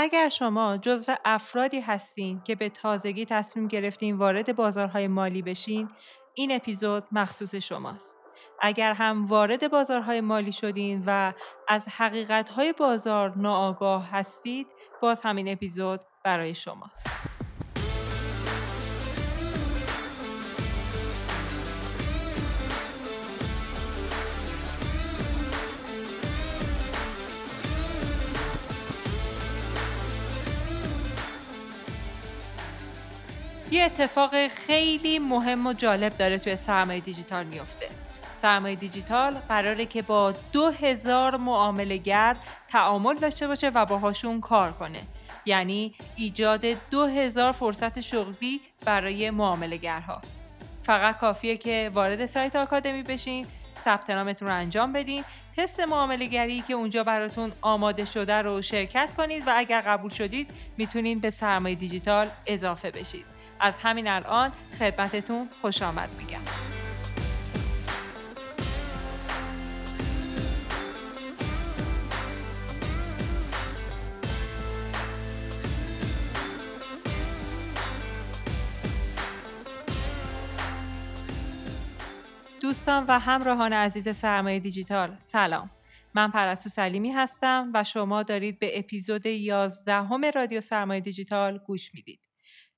اگر شما جزو افرادی هستین که به تازگی تصمیم گرفتین وارد بازارهای مالی بشین، این اپیزود مخصوص شماست. اگر هم وارد بازارهای مالی شدین و از حقیقتهای بازار ناآگاه هستید، باز همین اپیزود برای شماست. یه اتفاق خیلی مهم و جالب داره توی سرمایه دیجیتال میفته. سرمایه دیجیتال قراره که با دو هزار معاملگر تعامل داشته باشه و باهاشون کار کنه. یعنی ایجاد دو هزار فرصت شغلی برای معاملگرها. فقط کافیه که وارد سایت آکادمی بشین، ثبت نامتون رو انجام بدین، تست معاملگری که اونجا براتون آماده شده رو شرکت کنید و اگر قبول شدید می‌تونید به سرمایه دیجیتال اضافه بشید. از همین الان خدمتتون خوش آمد میگم. دوستان و همراهان عزیز سرمایه دیجیتال سلام. من پرستو سلیمی هستم و شما دارید به اپیزود 11 همه رادیو سرمایه دیجیتال گوش می‌دید.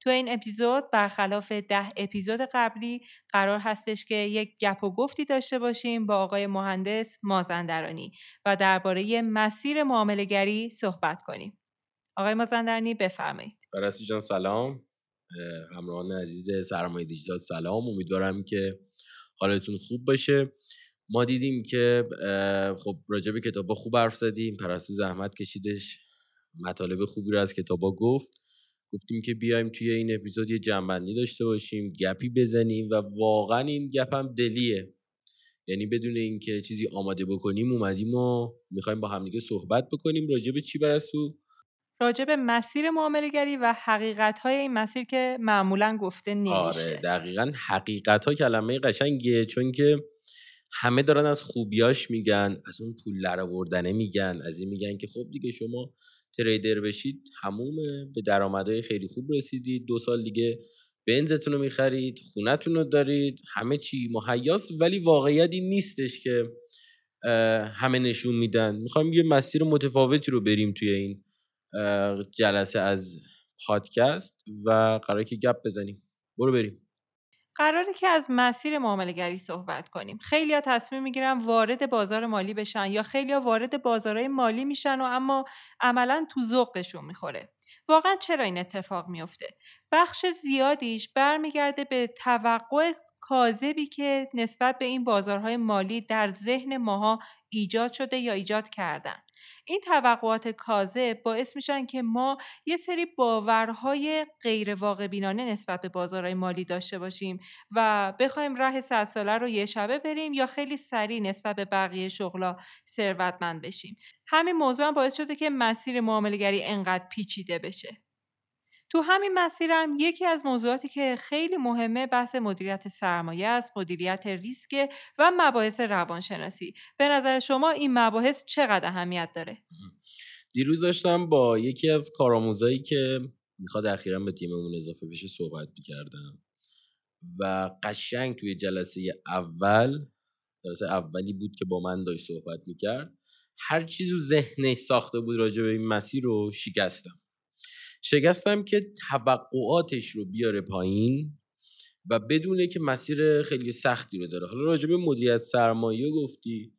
تو این اپیزود برخلاف ده اپیزود قبلی قرار هستش که یک گپ و گفتی داشته باشیم با آقای مهندس مازندرانی و درباره مسیر معاملهگری صحبت کنیم. آقای مازندرانی بفرمایید. پرستو جان سلام. همراهان عزیز سرمایه دیجیتال سلام. امیدوارم که حالتون خوب باشه. ما دیدیم که خب راجع به کتابا خوب حرف زدیم پرستو زحمت کشیدش مطالب خوبی رو از کتابا گفت گفتیم که بیایم توی این اپیزود یه جنبندی داشته باشیم گپی بزنیم و واقعا این گپ هم دلیه. یعنی بدون اینکه چیزی آماده بکنیم اومدیم و می‌خوایم با همدیگه صحبت بکنیم راجع به چی برسو راجع به مسیر معاملهگری و حقیقت های این مسیر که معمولا گفته نمیشه. آره دقیقا حقیقت ها کلمه قشنگیه چون که همه دارن از خوبیاش میگن از اون پول در میگن از این میگن که خب دیگه شما تریدر بشید همومه به درآمدهای خیلی خوب رسیدید. دو سال دیگه بنزتون رو می‌خرید خونتون رو دارید همه چی مهیاس. ولی واقعیت این نیستش که همه نشون میدن. می‌خوایم یه مسیر متفاوتی رو بریم توی این جلسه از پادکست و قرار که گپ بزنیم. برو بریم. قراره که از مسیر معاملهگری صحبت کنیم. خیلی ها تصمیم می‌گیرن وارد بازار مالی بشن یا خیلی ها وارد بازارهای مالی میشن و اما عملا تو ذوقشون می‌خوره. واقعا چرا این اتفاق میفته بخش زیادیش برمیگرده به توقع کاذبی که نسبت به این بازارهای مالی در ذهن ماها ایجاد شده یا ایجاد کردن. این توقعات کاذب باعث میشن که ما یه سری باورهای غیر واقع بینانه نسبت به بازارهای مالی داشته باشیم و بخوایم راه صد ساله رو یه شبه بریم یا خیلی سریع نسبت به بقیه شغلا ثروتمند بشیم. همین موضوع هم باعث شده که مسیر معاملگری انقدر پیچیده بشه. تو همین مسیرم یکی از موضوعاتی که خیلی مهمه بحث مدیریت سرمایه است مدیریت ریسک و مباحث روانشناسی. به نظر شما این مباحث چقدر اهمیت داره؟ دیروز داشتم با یکی از کارآموزایی که می‌خواد اخیرا به تیممون اضافه بشه صحبت می‌کردم و قشنگ توی جلسه اول جلسه اولی بود که با من داشت صحبت می‌کرد هر چیزو ذهنش ساخته بود راجع به این مسیر رو شکستم. شکستم که توقعاتش رو بیاره پایین و بدونه که مسیر خیلی سختی رو داره. حالا راجع به مدیریت سرمایه گفتی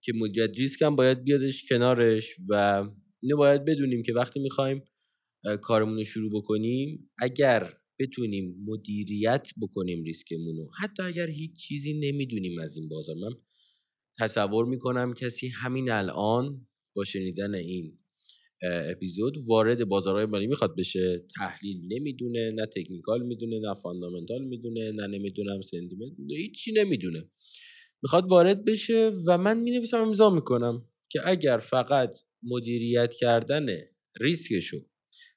که مدیریت ریسک هم باید بیادش کنارش و اینو باید بدونیم که وقتی می‌خوایم کارمون رو شروع بکنیم اگر بتونیم مدیریت بکنیم ریسکمون رو حتی اگر هیچ چیزی نمی‌دونیم از این بازار. من تصور می‌کنم کسی همین الان با شنیدن این اپیزود وارد بازارهای مالی می‌خواد بشه. تحلیل نمی‌دونه نه technical می‌دونه نه fundamental می‌دونه نه نمی‌دونم sentiment هیچی نمی‌دونه. می‌خواد وارد بشه و من می‌نویسم امضا می‌کنم که اگر فقط مدیریت کردن ریسکشو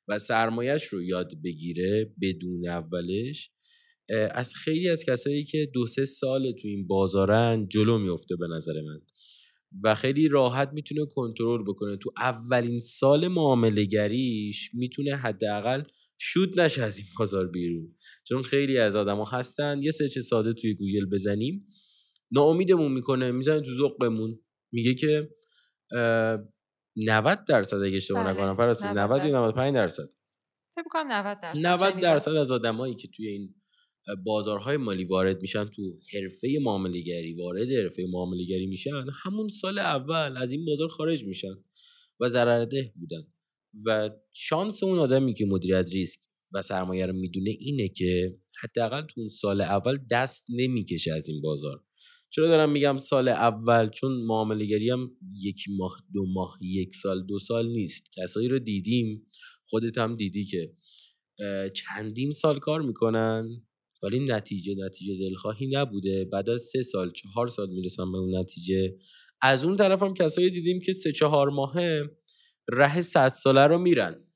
و سرمایهش رو یاد بگیره بدون اولش از خیلی از کسایی که دو سه سال تو این بازارن جلو میفته به نظر من. و خیلی راحت می‌تونه کنترل بکنه. تو اولین سال معامله گریش می‌تونه حداقل شود نشه از این بازار بیرون. چون خیلی از آدما هستن. یه search ساده توی گوگل بزنیم. ناامیدمون می‌کنه. می‌زنه تو ذوقمون. میگه که 90 درصد اگه اشتباه بله، نکنم. پرستو 90 90 یا درصد. 95 درصد. فکر کنم 90 درصد 90 شنیدم. درصد از آدمایی که توی این بازارهای مالی وارد میشن تو حرفه معامله گری وارد حرفه معامله گری میشن همون سال اول از این بازار خارج میشن و ضررده بودن. و شانس اون آدمی که مدیریت ریسک و سرمایه رو می‌دونه اینه که حداقل تو اون سال اول دست نمی‌کشه از این بازار. چرا دارم میگم سال اول؟ چون معامله گری هم یک ماه دو ماه یک سال دو سال نیست. کسایی رو دیدیم خودت هم دیدی که چندین سال کار می‌کنن. ولی نتیجه نتیجه دلخواهی نبوده. بعد از سه سال چهار سال می‌رسن به اون نتیجه. از اون طرف هم کسایی دیدیم که سه چهار ماهه ره صد ساله رو میرن.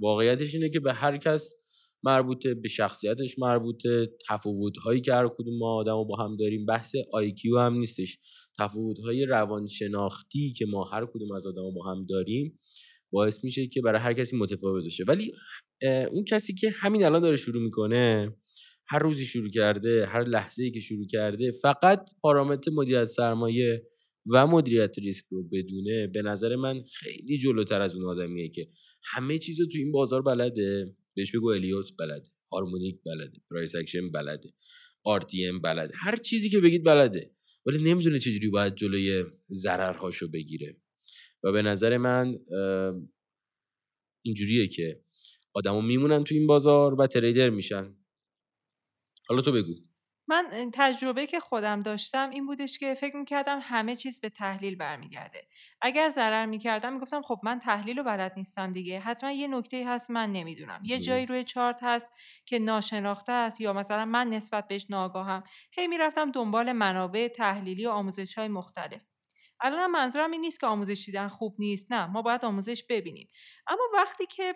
واقعیتش اینه که به هر کس مربوطه به شخصیتش مربوطه. تفاوت هایی که هر کدوم ما آدم رو با هم داریم بحث آیکیو هم نیستش. تفاوت های روانشناختی که ما هر کدوم از آدم با هم داریم باعث میشه که برای هر کسی متفاوت باشه ولی اون کسی که همین الان داره شروع می‌کنه هر روزی شروع کرده هر لحظه ای که شروع کرده فقط پارامتر مدیریت سرمایه و مدیریت ریسک رو بدونه به نظر من خیلی جلوتر از اون آدمیه که همه چیز رو تو این بازار بلده. بهش بگو Elliott بلده harmonic بلده price action بلده RTM بلده. هر چیزی که بگید بلده ولی نمی‌دونه چجوری باید جلوی ضررهاشو بگیره. و به نظر من اینجوریه که آدما میمونن تو این بازار و trader میشن. حالا تو بگو. من تجربه که خودم داشتم این بودش که فکر می‌کردم همه چیز به تحلیل برمیگرده. اگر ضرر می‌کردم می‌گفتم خب من تحلیل رو بلد نیستم دیگه. حتما یه نکته هست من نمی‌دونم. یه. جایی روی چارت هست که ناشناخته است یا مثلا من نسبت بهش ناگاهم هی می‌رفتم دنبال منابع تحلیلی و آموزش های مختلف. الان منظورم این نیست که آموزش دیدن خوب نیست. نه ما باید آموزش ببینیم. اما وقتی که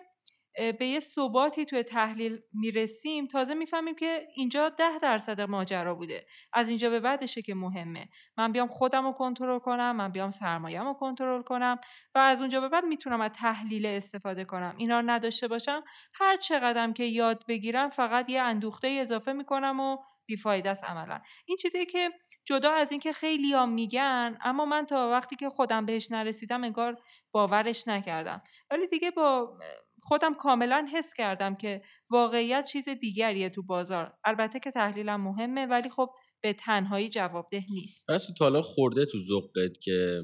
به یه ثباتی توی تحلیل می‌رسیم تازه می‌فهمیم که اینجا ده درصد ماجرا بوده. از اینجا به بعدشه که مهمه. من بیام خودم رو کنترل کنم من بیام سرمایه‌ام رو کنترل کنم و از اونجا به بعد می‌تونم از تحلیل استفاده کنم. اینا رو نداشته باشم هر چقدرم که یاد بگیرم فقط یه اندوخته اضافه می‌کنم و بیفایده است عملا. این چیزی که جدا از اینکه خیلی ها میگن اما من تا وقتی که خودم بهش نرسیدم انگار باورش نکردم. ولی دیگه با خودم کاملا حس کردم که واقعیت چیز دیگریه تو بازار. البته که تحلیلم مهمه ولی خب به تنهایی جوابده نیست. پس تو تالا خورده تو ذوقت که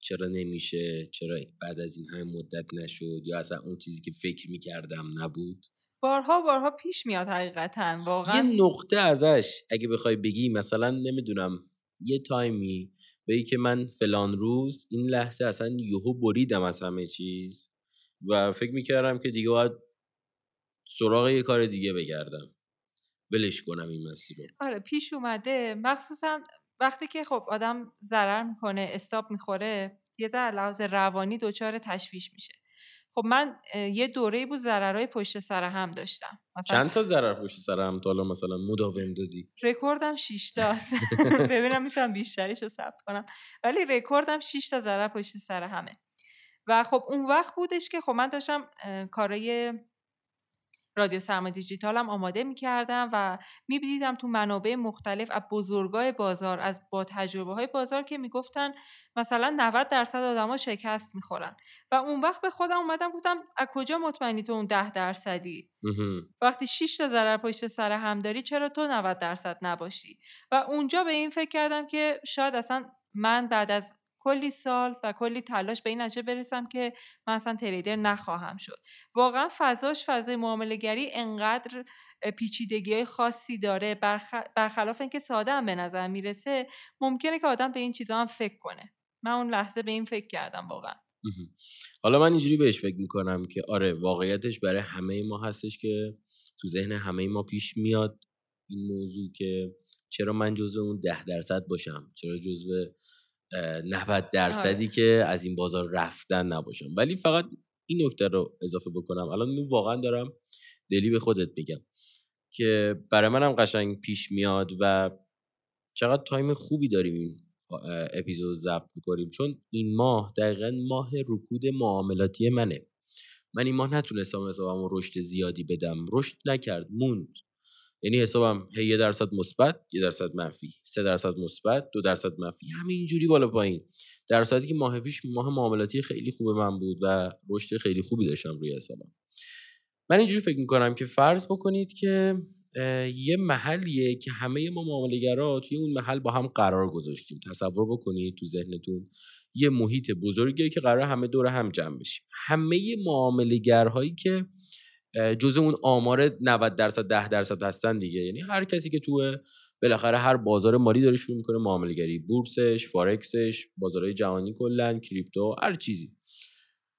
چرا نمیشه چرا بعد از این همه مدت نشد یا اصلا اون چیزی که فکر می‌کردم نبود؟ بارها بارها پیش میاد حقیقتا واقعا. یه نقطه ازش اگه بخوای بگی مثلا نمی‌دونم یه تایمی بگی که من فلان روز این لحظه اصلا یهو بریدم از همه چیز. و فکر می‌کردم که دیگه باید سراغ یه کار دیگه بگردم. ولش کنم این مسیر رو. آره پیش اومده. مخصوصا وقتی که خب آدم ضرر می‌کنه استاب می‌خوره یه ذره لحاظ روانی دچار تشویش میشه. خب من یه دوره بود ضررهای پشت سر هم داشتم. مثلا چند تا ضرر پشت سر هم تا مثلا مداوم دادی؟ رکوردم 6 تاست ببینم می‌تونم بیشتریش رو ثبت کنم. ولی رکوردم 6 تا ضرر پشت سر همه. و خب اون وقت بودش که خب من داشتم کارای رادیو سرمایه دیجیتالم آماده می‌کردم و میبدیدم تو منابع مختلف از بزرگای بازار از با تجربه های بازار که می‌گفتن مثلا 90 درصد آدما شکست می‌خورن. و اون وقت به خودم اومدم گفتم از کجا مطمئنی تو اون 10 درصدی. وقتی 6 تا ضرر پشت سر هم داری چرا تو 90 درصد نباشی؟ و اونجا به این فکر کردم که شاید اصلا من بعد از کلی سال و کلی تلاش به این نتیجه برسم که من اصلا تریدر نخواهم شد. واقعا فضاش فضای معامله گری انقدر پیچیدگی های خاصی داره. برخ... برخلاف اینکه ساده هم به نظر می‌رسه ممکنه که آدم به این چیزا هم فکر کنه. من اون لحظه به این فکر کردم واقعا. حالا من اینجوری بهش فکر می‌کنم که آره واقعیتش برای همه ما هستش که تو ذهن همه ما پیش میاد این موضوع که چرا من جزو اون ده درصد باشم؟ چرا جزو 90 درصدی که از این بازار رفتن نباشم. ولی فقط این نکته رو اضافه بکنم. الان واقعا دارم دلی به خودت میگم که برای منم قشنگ پیش میاد و چقدر تایم خوبی داریم این اپیزود ضبط می‌کنیم. چون این ماه دقیقا ماه رکود معاملاتی منه. من این ماه نتونستم حسابم رشد زیادی بدم. رشد نکرد موند. یعنی حسابم هی یه درصد مثبت یه درصد منفی. سه درصد مثبت دو درصد منفی. همین اینجوری بالا پایین. در صورتی که ماه پیش ماه معاملاتی خیلی خوب من بود و رشد خیلی خوبی داشتم روی حسابم. من اینجوری فکر می‌کنم که فرض بکنید که یه محلیه که همه ما معاملهگرا توی اون محل با هم قرار گذاشتیم. تصور بکنید تو ذهنتون یه محیط بزرگیه که قرار همه دور هم جمع بشیم. همه معاملهگرهایی که جزء اون آمار 90 درصد 10 درصد هستن دیگه. یعنی هر کسی که تو بالاخره هر بازار مالی داره شروع می‌کنه. معامله گری بورسش فارکسش بازارهای جهانی کلا کریپتو هر چیزی.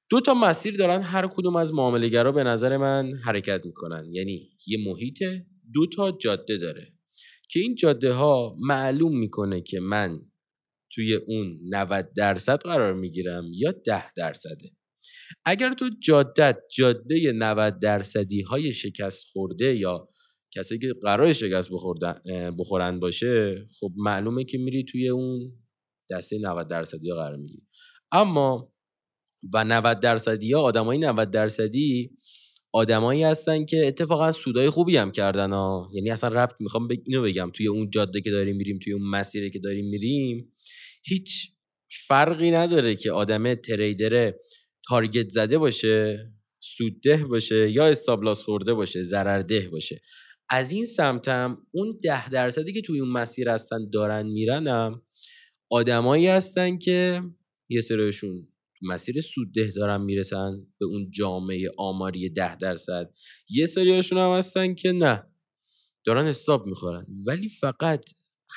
دو تا مسیر دارن. هر کدوم از معاملهگرا به نظر من حرکت می‌کنن. یعنی یه محیط دو تا جاده داره. که این جاده ها معلوم می‌کنه که من توی اون 90 درصد قرار می‌گیرم یا 10 درصده. اگر تو جادت جاده 90 درصدی های شکست خورده یا کسایی که قرار شکست بخورن باشه خب معلومه که میری توی اون دسته 90 درصدی قرار می‌گیری. اما و 90 درصدی ها آدمای 90 درصدی آدمایی هستن که اتفاقا سودای خوبی هم کردن ها یعنی اصلا ربط می‌خوام بگ... اینو بگم توی اون جاده که داریم میریم توی اون مسیری که داریم میریم هیچ فرقی نداره که آدم تریدر تارگت زده باشه سودده باشه یا استابلاس خورده باشه ضررده باشه. از این سمتم اون ده درصدی که توی اون مسیر هستن دارن میرنم. آدمایی هستن که یه سرشون مسیر سودده دارن می‌رسن به اون جامعه آماری ده درصد. یه سریاشون هم هستن که نه دارن حساب می‌خورن. ولی فقط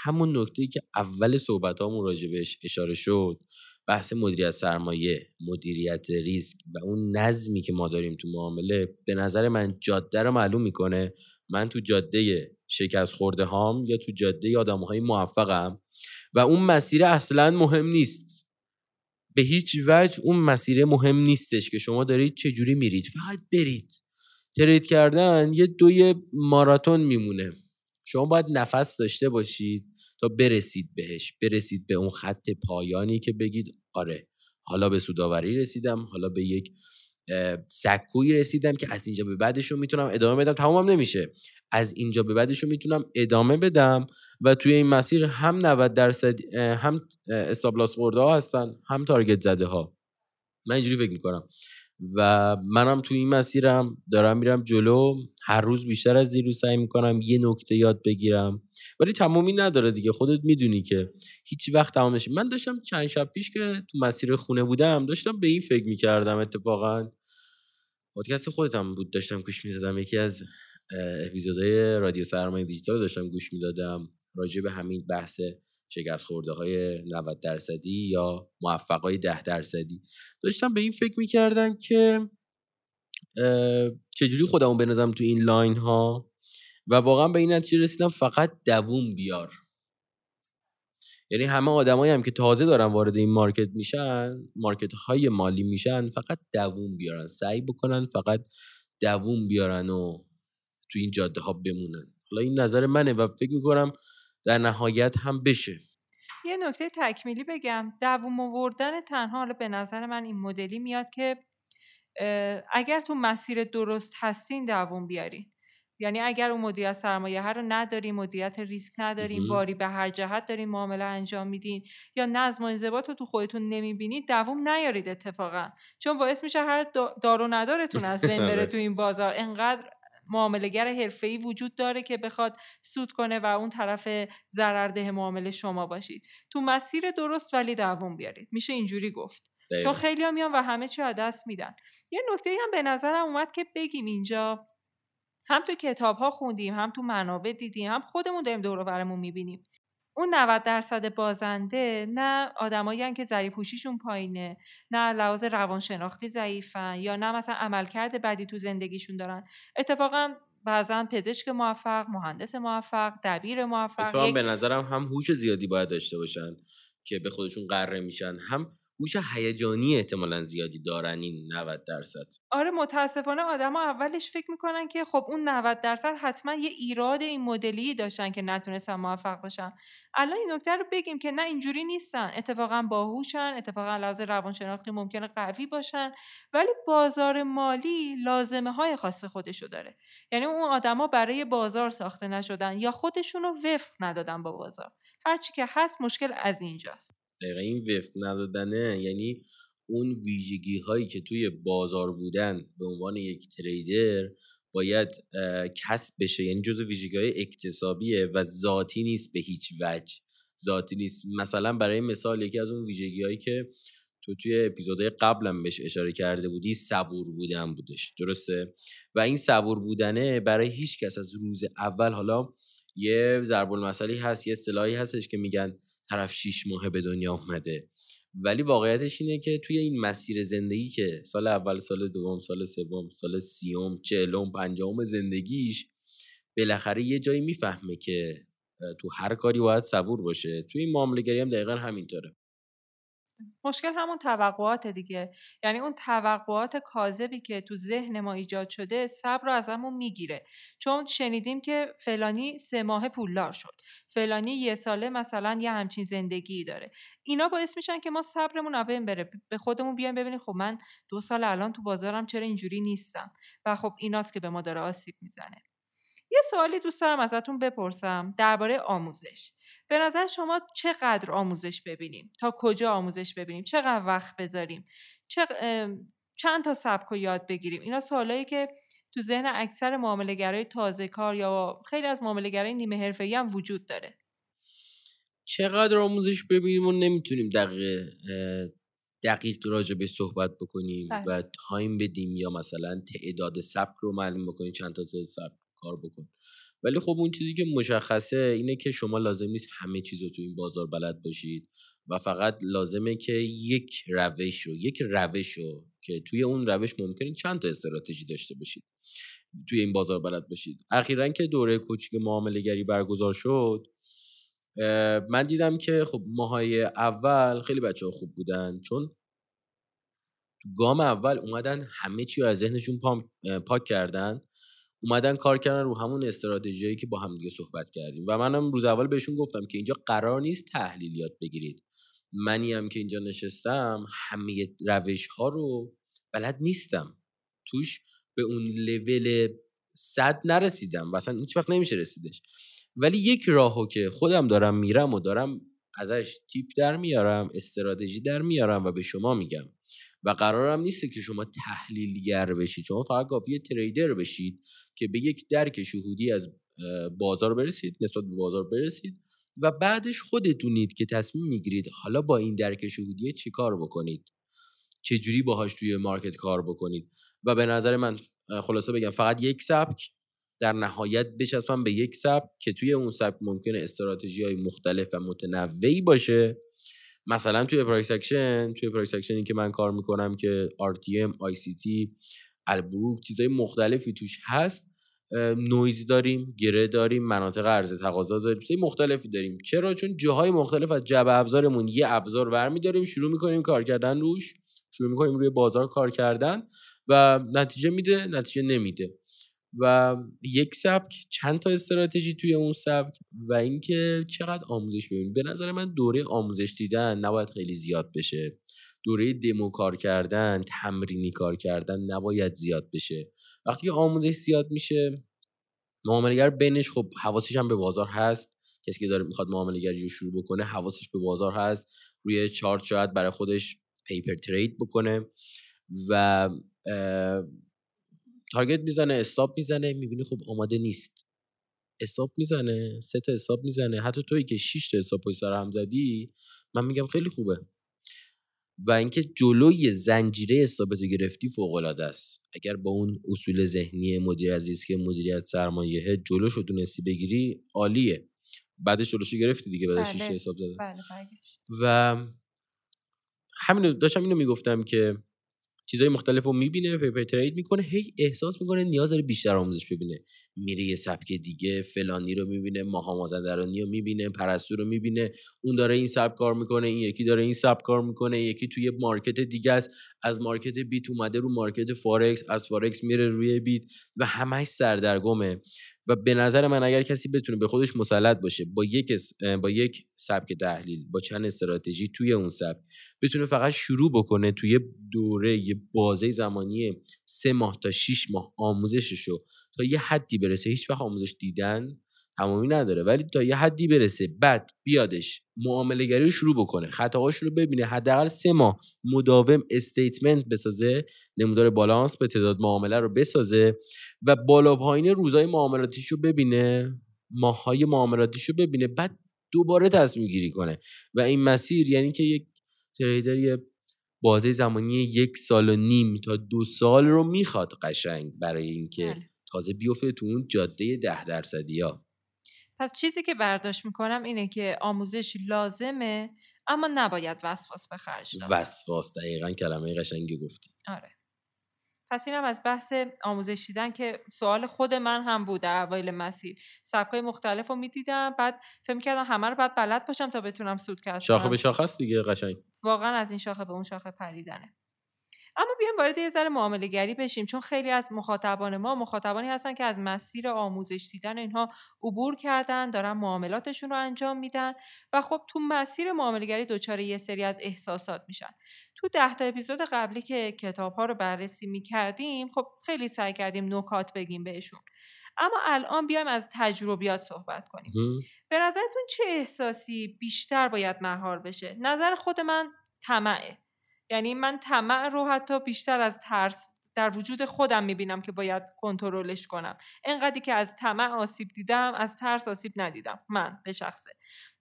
همون نکته که اول صحبت ها بهش اشاره شد. بحث مدیریت سرمایه مدیریت ریسک و اون نظمی که ما داریم تو معامله به نظر من جاده رو معلوم می‌کنه. من تو جاده شکست خورده هام یا تو جاده آدم های موفقم و اون مسیر اصلا مهم نیست. به هیچ وجه اون مسیر مهم نیستش که شما دارید چجوری میرید. فقط برید. ترید کردن یه دوی ماراتون میمونه. شما باید نفس داشته باشید. تا برسید بهش برسید به اون خط پایانی که بگید آره حالا به سوداوری رسیدم حالا به یک سکوی رسیدم که از اینجا به بعدش رو می‌تونم ادامه بدم. تمامم نمیشه. از اینجا به بعدش رو می‌تونم ادامه بدم و توی این مسیر هم 90 درصد هم استابلاس خورده ها هستن هم تارگت زده ها. من اینجوری فکر می‌کنم. و منم توی این مسیرم دارم میرم جلو. هر روز بیشتر از دیروز سعی می‌کنم یه نکته یاد بگیرم. ولی تمامی نداره دیگه. خودت می‌دونی که هیچ وقت تمام نشه من داشتم چند شب پیش که تو مسیر خونه بودم داشتم به این فکر می‌کردم اتفاقا. پادکست خودتم بود. داشتم گوش می‌دادم. یکی از اپیزودهای رادیو سرمایه دیجیتال داشتم گوش می‌دادم. راجع به همین بحث شکست خورده های 90 درصدی یا موفق های 10 درصدی. داشتم به این فکر می‌کردم که چجوری خودمو بندازم تو این line ها و واقعا به این نتیجه رسیدم فقط دووم بیار. یعنی همه آدمایی هم که تازه دارن وارد این market میشن market های مالی میشن فقط دووم بیارن. سعی بکنن فقط دووم بیارن و تو این جاده ها بمونن. حالا این نظر منه و فکر می‌کنم در نهایت هم بشه. یه نکته تکمیلی بگم. دووم آوردن تنها حالا به نظر من این مدلی میاد که اگر تو مسیر درست هستین دووم بیارین. یعنی اگر اون مدیریت سرمایه رو نداریم مدیریت ریسک نداریم باری به هر جهت داریم معامله انجام میدین یا نظم و انضباط رو تو خودتون نمی‌بینید دووم نیارید اتفاقا. چون باعث میشه هر دار و ندارتون از بین بره تو این بازار. انقدر معاملهگر حرفه‌ای وجود داره که بخواد سود کنه و اون طرف ضررده معامله شما باشید. تو مسیر درست ولی دووم بیارید. میشه اینجوری گفت. چون خیلی هم میان و همه چی دست میدن. یه نکته هم به نظرم اومد که بگیم اینجا. هم تو کتاب ها خوندیم هم تو منابع دیدیم هم خودمون داریم دور برمون می‌بینیم. اون 90 درصد بازنده نه آدمایی که ذری پوشیشون پایینه نه لحاظ روانشناختی ضعیفن یا نه مثلا عملکرد بدی تو زندگیشون دارن. اتفاقا بعضا پزشک موفق مهندس موفق دبیر موفق اتفاقا یک... به نظرم هم هوش زیادی باید داشته باشن که به خودشون قره میشن هم هوش هیجانی احتمالا زیادی دارن این 90 درصد. آره متاسفانه آدما اولش فکر می‌کنن که خب اون 90 درصد حتما یه ایراد این مدلی داشتن که نتونستن موفق باشن الان این نکته رو بگیم که نه اینجوری نیستن. اتفاقا باهوشن اتفاقا لحاظ روانشناختی ممکنه قوی باشن ولی بازار مالی لازمه های خاص خودشو داره. یعنی اون آدما برای بازار ساخته نشدن یا خودشون رو وفق ندادن با بازار. هرچی که هست مشکل از اینجاست. دقیقا این وفق ندادنه. یعنی اون ویژگی هایی که توی بازار بودن به عنوان یک تریدر باید کسب بشه. یعنی جزو ویژگی های اکتسابیه و ذاتی نیست به هیچ وجه. ذاتی نیست. مثلا برای مثال یکی از اون ویژگی هایی که تو توی اپیزودهای قبلم بهش اشاره کرده بودی صبور بودن بودش. درسته؟ و این صبور بودنه برای هیچ کس از روز اول حالا یه ضرب المثلی هست یه اصطلاحی هستش که میگن طرف شیش ماه به دنیا اومده. ولی واقعیتش اینه که توی این مسیر زندگی که سال اول سال دوم سال سوم سال سیوم چهلم پنجم زندگیش بالاخره یه جایی می‌فهمه که تو هر کاری باید صبور باشه. توی این معامله هم دقیقا همینطوره. مشکل همون توقعات دیگه. یعنی اون توقعات کاذبی که تو ذهن ما ایجاد شده صبر رو از همون می‌گیره. چون شنیدیم که فلانی سه ماه پولدار شد. فلانی یه ساله مثلا یه همچین زندگی داره. اینا باعث میشن که ما صبرمون رو بره. به خودمون بیایم ببینیم خب من دو سال الان تو بازارم چرا اینجوری نیستم؟ و خب ایناست که به ما داره آسیب می‌زنه. یه سوالی دوست دارم ازتون بپرسم درباره آموزش. به نظر شما چقدر آموزش ببینیم؟ تا کجا آموزش ببینیم؟ چقدر وقت بذاریم؟ چند تا سبک رو یاد بگیریم؟ اینا سوالایی که تو ذهن اکثر معاملهگرای تازه کار یا خیلی از معاملهگرای نیمه حرفه‌ای هم وجود داره. چقدر آموزش ببینیم و نمی‌تونیم دقیق دقیق راجع به صحبت بکنیم بله. و تایم بدیم یا مثلا تعداد سبک رو معلوم بکنیم چند تا سبک. کار بکن. ولی خب اون چیزی که مشخصه اینه که شما لازم نیست همه چیز رو تو این بازار بلد باشید و فقط لازمه که یک روش رو یک روش رو که توی اون روش ممکنه چند تا استراتژی داشته باشید توی این بازار بلد باشید. اخیرا که دوره کوچیک معامله گری برگزار شد من دیدم که خب ماهای اول خیلی بچه ها خوب بودن چون گام اول اومدن همه چی رو از ذهنشون پاک کردن. اومدن کار کردن رو همون استراتژیایی که با هم دیگه صحبت کردیم. و منم روز اول بهشون گفتم که اینجا قرار نیست تحلیلیات بگیرید. منی هم که اینجا نشستم همه روش ها رو بلد نیستم. توش به اون لول صد نرسیدم. و اصلا هیچ وقت نمیشه رسیدش. ولی یک راهو که خودم دارم میرم و دارم ازش تیپ در میارم استراتژی در میارم و به شما میگم. و قرارم نیست که شما تحلیلگر بشید. شما فقط کافیه تریدر بشید که به یک درک شهودی از بازار برسید نسبت به بازار برسید و بعدش خودتونید که تصمیم می‌گیرید حالا با این درک شهودی چی کار بکنید. چجوری باهاش توی مارکت کار بکنید. و به نظر من خلاصه بگم فقط یک سبک در نهایت بچسبم به یک سبک که توی اون سبک ممکنه استراتژی های مختلف و متنوعی باشه. مثلا توی price action توی price action ی که من کار می‌کنم که RTM, ICT, Al Brooks چیزای مختلفی توش هست نویز داریم گره داریم مناطق عرضه تقاضا داریم چیزای مختلفی داریم. چرا؟ چون جاهای مختلف از جعبه ابزارمون یه ابزار ور داریم شروع می‌کنیم کار کردن روش شروع می‌کنیم روی بازار کار کردن و نتیجه میده نتیجه نمیده. و یک سبک چند تا استراتژی توی اون سبک و اینکه چقدر آموزش ببینیم به نظر من دوره آموزش دیدن نباید خیلی زیاد بشه. دوره دمو کار کردن تمرینی کار کردن نباید زیاد بشه. وقتی که آموزش زیاد میشه معاملگر بینش خب حواسش هم به بازار هست. کسی که داره می‌خواد معاملگری رو شروع بکنه حواسش به بازار هست. روی چارت شاید برای خودش پیپر ترید بکنه و تارگت می‌زنه استاپ می‌زنه می‌بینی خب آماده نیست. استاپ می‌زنه سه تا استاپ می‌زنه. حتی تویی که 6 تا استاپ سر هم زدی من میگم خیلی خوبه. و اینکه جلوی زنجیره استاپتو گرفتی فوق العاده است. اگر با اون اصول ذهنی مدیریت ریسک مدیریت سرمایه جلوشو تونستی بگیری عالیه. بعدش جلوشو گرفتی دیگه بعدش 6 حساب بله. بله و همین داشتم اینو می‌گفتم که چیزای مختلف رو می‌بینه paper trade می‌کنه هی احساس می‌کنه نیاز داره بیشتر آموزش ببینه. میره یه سبک دیگه فلانی رو می‌بینه ماها مازندرانی رو می‌بینه پرستو رو می‌بینه اون داره این سبک کار می‌کنه این یکی داره این سبک کار می‌کنه یکی توی market دیگه است. از market بیت اومده رو market فارکس از فارکس میره روی بیت و همش سردرگمه. و به نظر من اگر کسی بتونه به خودش مسلط باشه با یک با یک سبک تحلیل با چند استراتژی توی اون سبک بتونه فقط شروع بکنه توی دوره یه بازه زمانی سه ماه تا 6 ماه آموزششو تا یه حدی برسه هیچ وقت آموزش دیدن تمامی نداره. ولی تا یه حدی برسه بعد بیادش معامله گری رو شروع بکنه خطاهاش رو ببینه حداقل سه ماه مداوم استیتمنت بسازه نمودار بالانس به تعداد معامله رو بسازه و بالا پایین روزای معاملاتیش رو ببینه ماهای معاملاتیش رو ببینه بعد دوباره تصمیم گیری کنه. و این مسیر یعنی که یک تریدر یه بازه زمانی یک سال و نیم تا دو سال رو می‌خواد قشنگ برای اینکه بله. تازه بیفته تو اون جاده ده درصدی ها پس چیزی که برداشت می‌کنم اینه که آموزش لازمه اما نباید وسواس به خرج داد. وسواس دقیقا کلمه قشنگی گفتی. آره. پس اینم از بحث آموزش دیدن که سوال خود من هم بود در اوایل مسیر. سبکای مختلف رو می‌دیدم بعد فکر کردم همه رو باید بلد باشم تا بتونم سود کنم شاخه به شاخه است دیگه قشنگ. واقعا از این شاخه به اون شاخه پریدنه. اما بیایم وارد یه ذره معامله گری بشیم چون خیلی از مخاطبان ما مخاطبانی هستن که از مسیر آموزش دیدن اینها عبور کردن دارن معاملاتشون رو انجام میدن و خب تو مسیر معامله گری دچار یه سری از احساسات میشن. تو ده تا اپیزود قبلی که کتاب ها رو بررسی می‌کردیم خب خیلی سعی کردیم نکات بگیم بهشون. اما الان بیایم از تجربیات صحبت کنیم. به نظرتون چه احساسی بیشتر باید مهار بشه؟ نظر خود من طمعه. یعنی من طمع رو حتی بیشتر از ترس در وجود خودم می‌بینم که باید کنترلش کنم. انقدری که از طمع آسیب دیدم از ترس آسیب ندیدم. من به شخصه.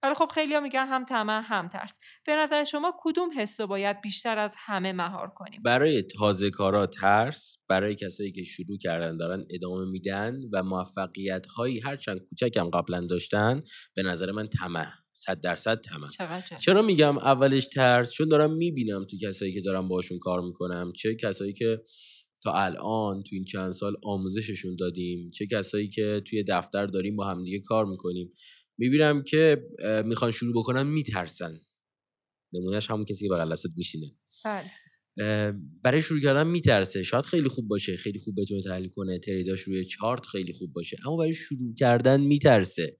ولی خب خیلی میگن هم طمع هم ترس. به نظر شما کدوم حس رو باید بیشتر از همه مهار کنیم؟ برای تازه کارا ترس برای کسایی که شروع کردن دارن ادامه میدن و موفقیت هایی هرچند کوچکم قبلا داشتن به نظر من طمع صد درصد طمع. چرا میگم اولش ترس؟ چون دارم می‌بینم تو کسایی که دارم باشون کار می‌کنم چه کسایی که تا الان تو این چند سال آموزششون دادیم چه کسایی که توی دفتر داریم با همدیگه کار می‌کنیم. می‌بینم که می‌خوان شروع بکنن میترسن. نمونهش همون کسی که بغل دستت میشینه. بله. برای شروع کردن میترسه. شاید خیلی خوب باشه. خیلی خوب بتونه تحلیل کنه. تریداش روی چارت خیلی خوب باشه. اما برای شروع کردن میترسه.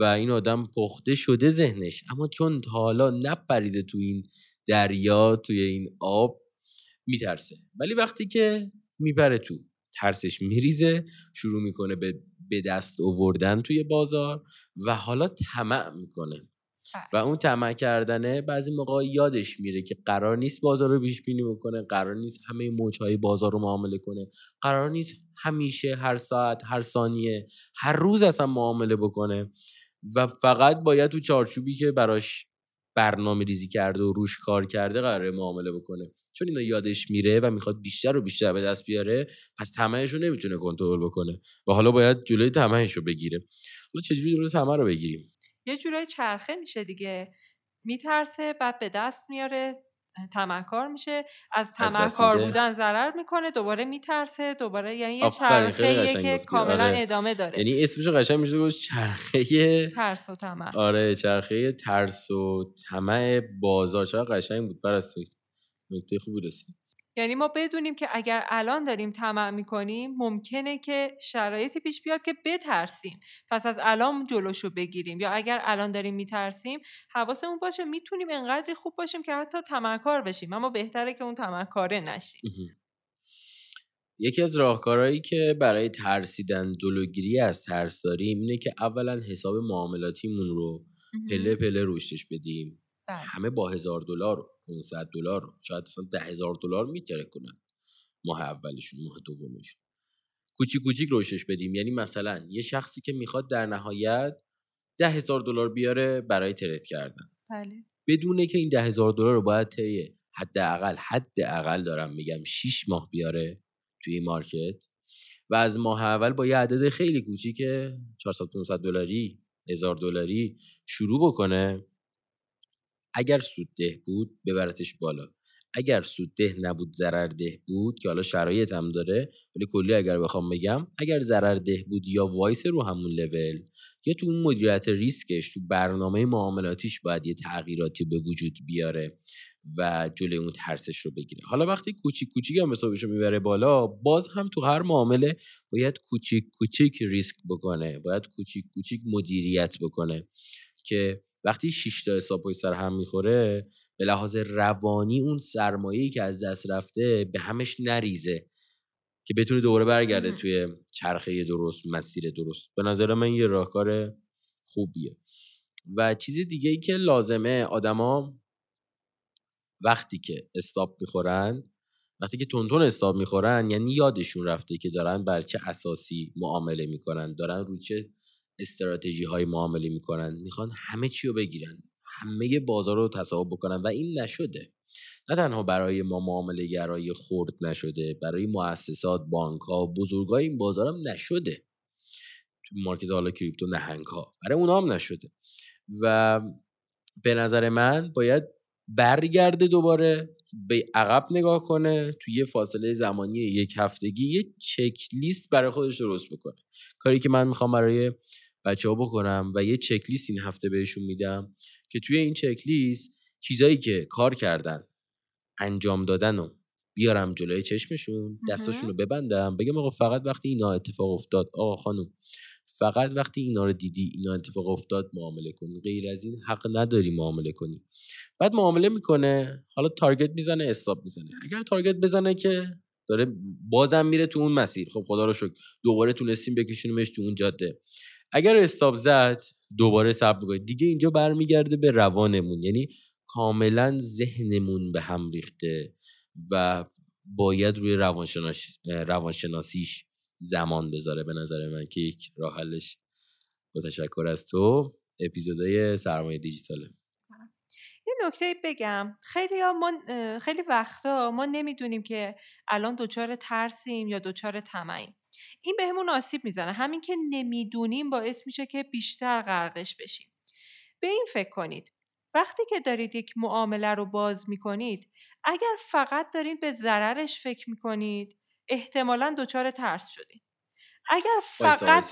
و این آدم پخته شده ذهنش. اما چون تا حالا نپریده تو این دریا توی این آب میترسه. ولی وقتی که میپره تو ترسش میریزه شروع می‌کنه به به دست آوردن توی بازار و حالا طمع می‌کنه بله. و اون طمع کردنه بعضی موقع یادش میره که قرار نیست بازار رو پیش بینی بکنه قرار نیست همه موجهای بازار رو معامله کنه قرار نیست همیشه هر ساعت هر ثانیه هر روز اصلا معامله بکنه و فقط باید تو چارچوبی که براش برنامه ریزی کرده و روش کار کرده قراره معامله بکنه. چون اینا یادش میره و می‌خواد بیشتر و بیشتر به دست بیاره پس طمعش رو نمی‌تونه کنترل بکنه و حالا باید جلوی طمعش رو بگیره. حالا چجوری جلوی طمع رو بگیریم؟ یه جورای چرخه میشه دیگه. میترسه بعد به دست میاره. تمکار میشه. از تمکار بودن ضرر می‌کنه دوباره میترسه دوباره یعنی یه چرخه که کاملا آره. ادامه داره. یعنی اسمش قشنگ میشه گفت چرخه ترس و طمع. آره چرخه ترس و طمع بازار. چقدر قشنگ بود. برست نکته خوبی رسید یعنی ما بدونیم که اگر الان داریم طمع می‌کنیم ممکنه که شرایطی پیش بیاد که بترسیم. پس از الان جلوشو بگیریم. یا اگر الان داریم میترسیم حواسمون باشه می‌تونیم انقدری خوب باشیم که حتی تمکار بشیم. اما بهتره که اون تمکاره نشیم. یکی از راهکارهایی که برای ترسیدن جلوگیری از ترس داریم اینه که اولا حساب معاملاتیمون رو پله پله رشدش بدیم. بله. همه با هزار دلار 500 دلار شاید اصلا ده هزار دلار میتره کنن. ماه اولشون ماه دومشون. کوچیک کوچیک روشش بدیم. یعنی مثلا یه شخصی که می‌خواد در نهایت ده هزار دلار بیاره برای ترید کردن. بله. بدونه که این ده هزار دلار رو باید طی حداقل حداقل دارم میگم 6 ماه بیاره توی این market و از ماه اول با یه عدد خیلی کوچیک 400 500 دلاری هزار دلاری شروع بکنه. اگر سودده بود ببرتش بالا. اگر سود ده نبود ضرر ده بود که حالا شرایط هم داره ولی کلی اگر بخوام بگم اگر ضرر ده بود یا وایسه رو همون لول یا تو اون مدیریت ریسکش تو برنامه معاملاتیش باید یه تغییراتی به وجود بیاره و جلوی اون ترسش رو بگیره. حالا وقتی کوچیک کوچیک هم حسابش رو می‌بره بالا باز هم تو هر معامله باید کوچیک کوچیک ریسک بکنه. باید کوچیک کوچیک مدیریت بکنه که وقتی 6 تا حساب پشت سر هم می‌خوره به لحاظ روانی اون سرمایه‌ای که از دست رفته به همش نریزه که بتونه دوباره برگرده توی چرخه درست مسیر درست. به نظر من یه راهکار خوبیه. و چیز دیگه ای که لازمه آدما وقتی که استاب می‌خورن وقتی که تونتون استاب می‌خورن یعنی یادشون رفته که دارن بر چه اساسی معامله می‌کنن دارن رو چه استراتژی های معامله می‌کنن می‌خوان همه چی رو بگیرن همه بازار رو تصاحب بکنن و این نشده. نه تنها برای ما معامله گرای خرد نشده برای مؤسسات بانک ها بزرگای این بازار هم نشده. تو مارکت حالا کریپتو نهنگ ها برای اونا هم نشده. و به نظر من باید برگرده دوباره به عقب نگاه کنه توی یه فاصله زمانی یک هفتگی یه چک لیست برای خودش درست بکنه. کاری که من می‌خوام برای بچه ها بکنم و یه چک لیست این هفته بهشون میدم که توی این چک لیست چیزایی که کار کردن انجام دادن و بیارم جلوی چشمشون دستاشون رو ببندم بگم آقا فقط وقتی اینا اتفاق افتاد آقا خانم فقط وقتی اینا رو دیدی اینا اتفاق افتاد معامله کنی. غیر از این حق نداری معامله کنی. بعد معامله می‌کنه حالا تارگت می‌زنه استاپ می‌زنه. اگر تارگت بزنه که داره بازم میره تو اون مسیر. خب خدا رو شکر دوباره تونستیم بکشونیمش تو اون جاده. اگر استاپ زد دوباره صبر می‌کنه دیگه اینجا برمیگرده به روانمون. یعنی کاملا ذهنمون به هم ریخته و باید روی روانشناسیش زمان بذاره. به نظر من که یک راه حلش با تشکر از تو. اپیزودهای سرمایه دیجیتاله. یه نکته بگم. خیلی ما خیلی وقتا ما نمی‌دونیم که الان دچار ترسیم یا دچار طمعیم. این بهمون آسیب می‌زنه. همین که نمی‌دونیم باعث میشه که بیشتر غرقش بشیم. به این فکر کنید. وقتی که دارید یک معامله رو باز می‌کنید اگر فقط دارید به ضررش فکر می‌کنید احتمالا دچار ترس شدید. اگر فقط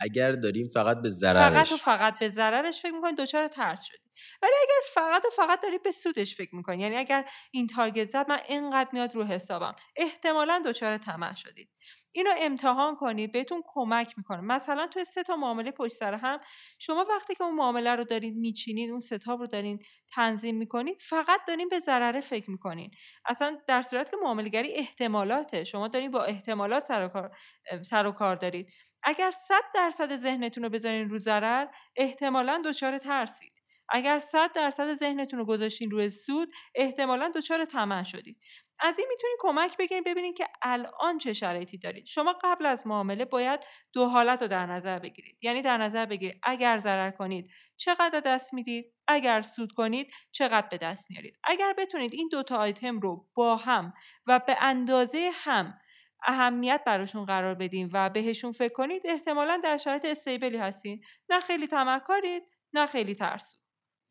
اگر داریم فقط به ضررش فقط و فقط به ضررش فکر می‌کنید دچار ترس شدید. ولی اگر فقط و فقط دارید به سودش فکر می‌کنید یعنی اگر این تارگت زد من اینقدر میاد رو حسابم احتمالا دچار طمع شدید. اینو امتحان کنید بهتون کمک می‌کنه. مثلا توی سه تا معامله پشت سر هم شما وقتی که اون معامله رو دارید میچینید اون ستاب رو دارین تنظیم می‌کنید فقط دارین به ضرره فکر می‌کنین. اصلا در صورت که معاملهگری احتمالاته. شما دارین با احتمالات سر و کار, سر و کار دارید. اگر 100 درصد ذهنتون رو بذارین رو ضرر احتمالا دچار ترسید. اگر 100 درصد ذهنتون رو گذاشتین روی سود احتمالا دچار طمع شدید. از این می‌تونید کمک بگیرید ببینید که الان چه شرایطی دارید. شما قبل از معامله باید دو حالت رو در نظر بگیرید. یعنی در نظر بگیرید اگر ضرر کنید چقدر دست می‌دید اگر سود کنید چقدر به دست میارید اگر بتونید این دوتا آیتم رو با هم و به اندازه هم اهمیت براشون قرار بدین و بهشون فکر کنید احتمالا در شرایط استیبلی هستین. نه خیلی تمکارید نه خیلی ترسو.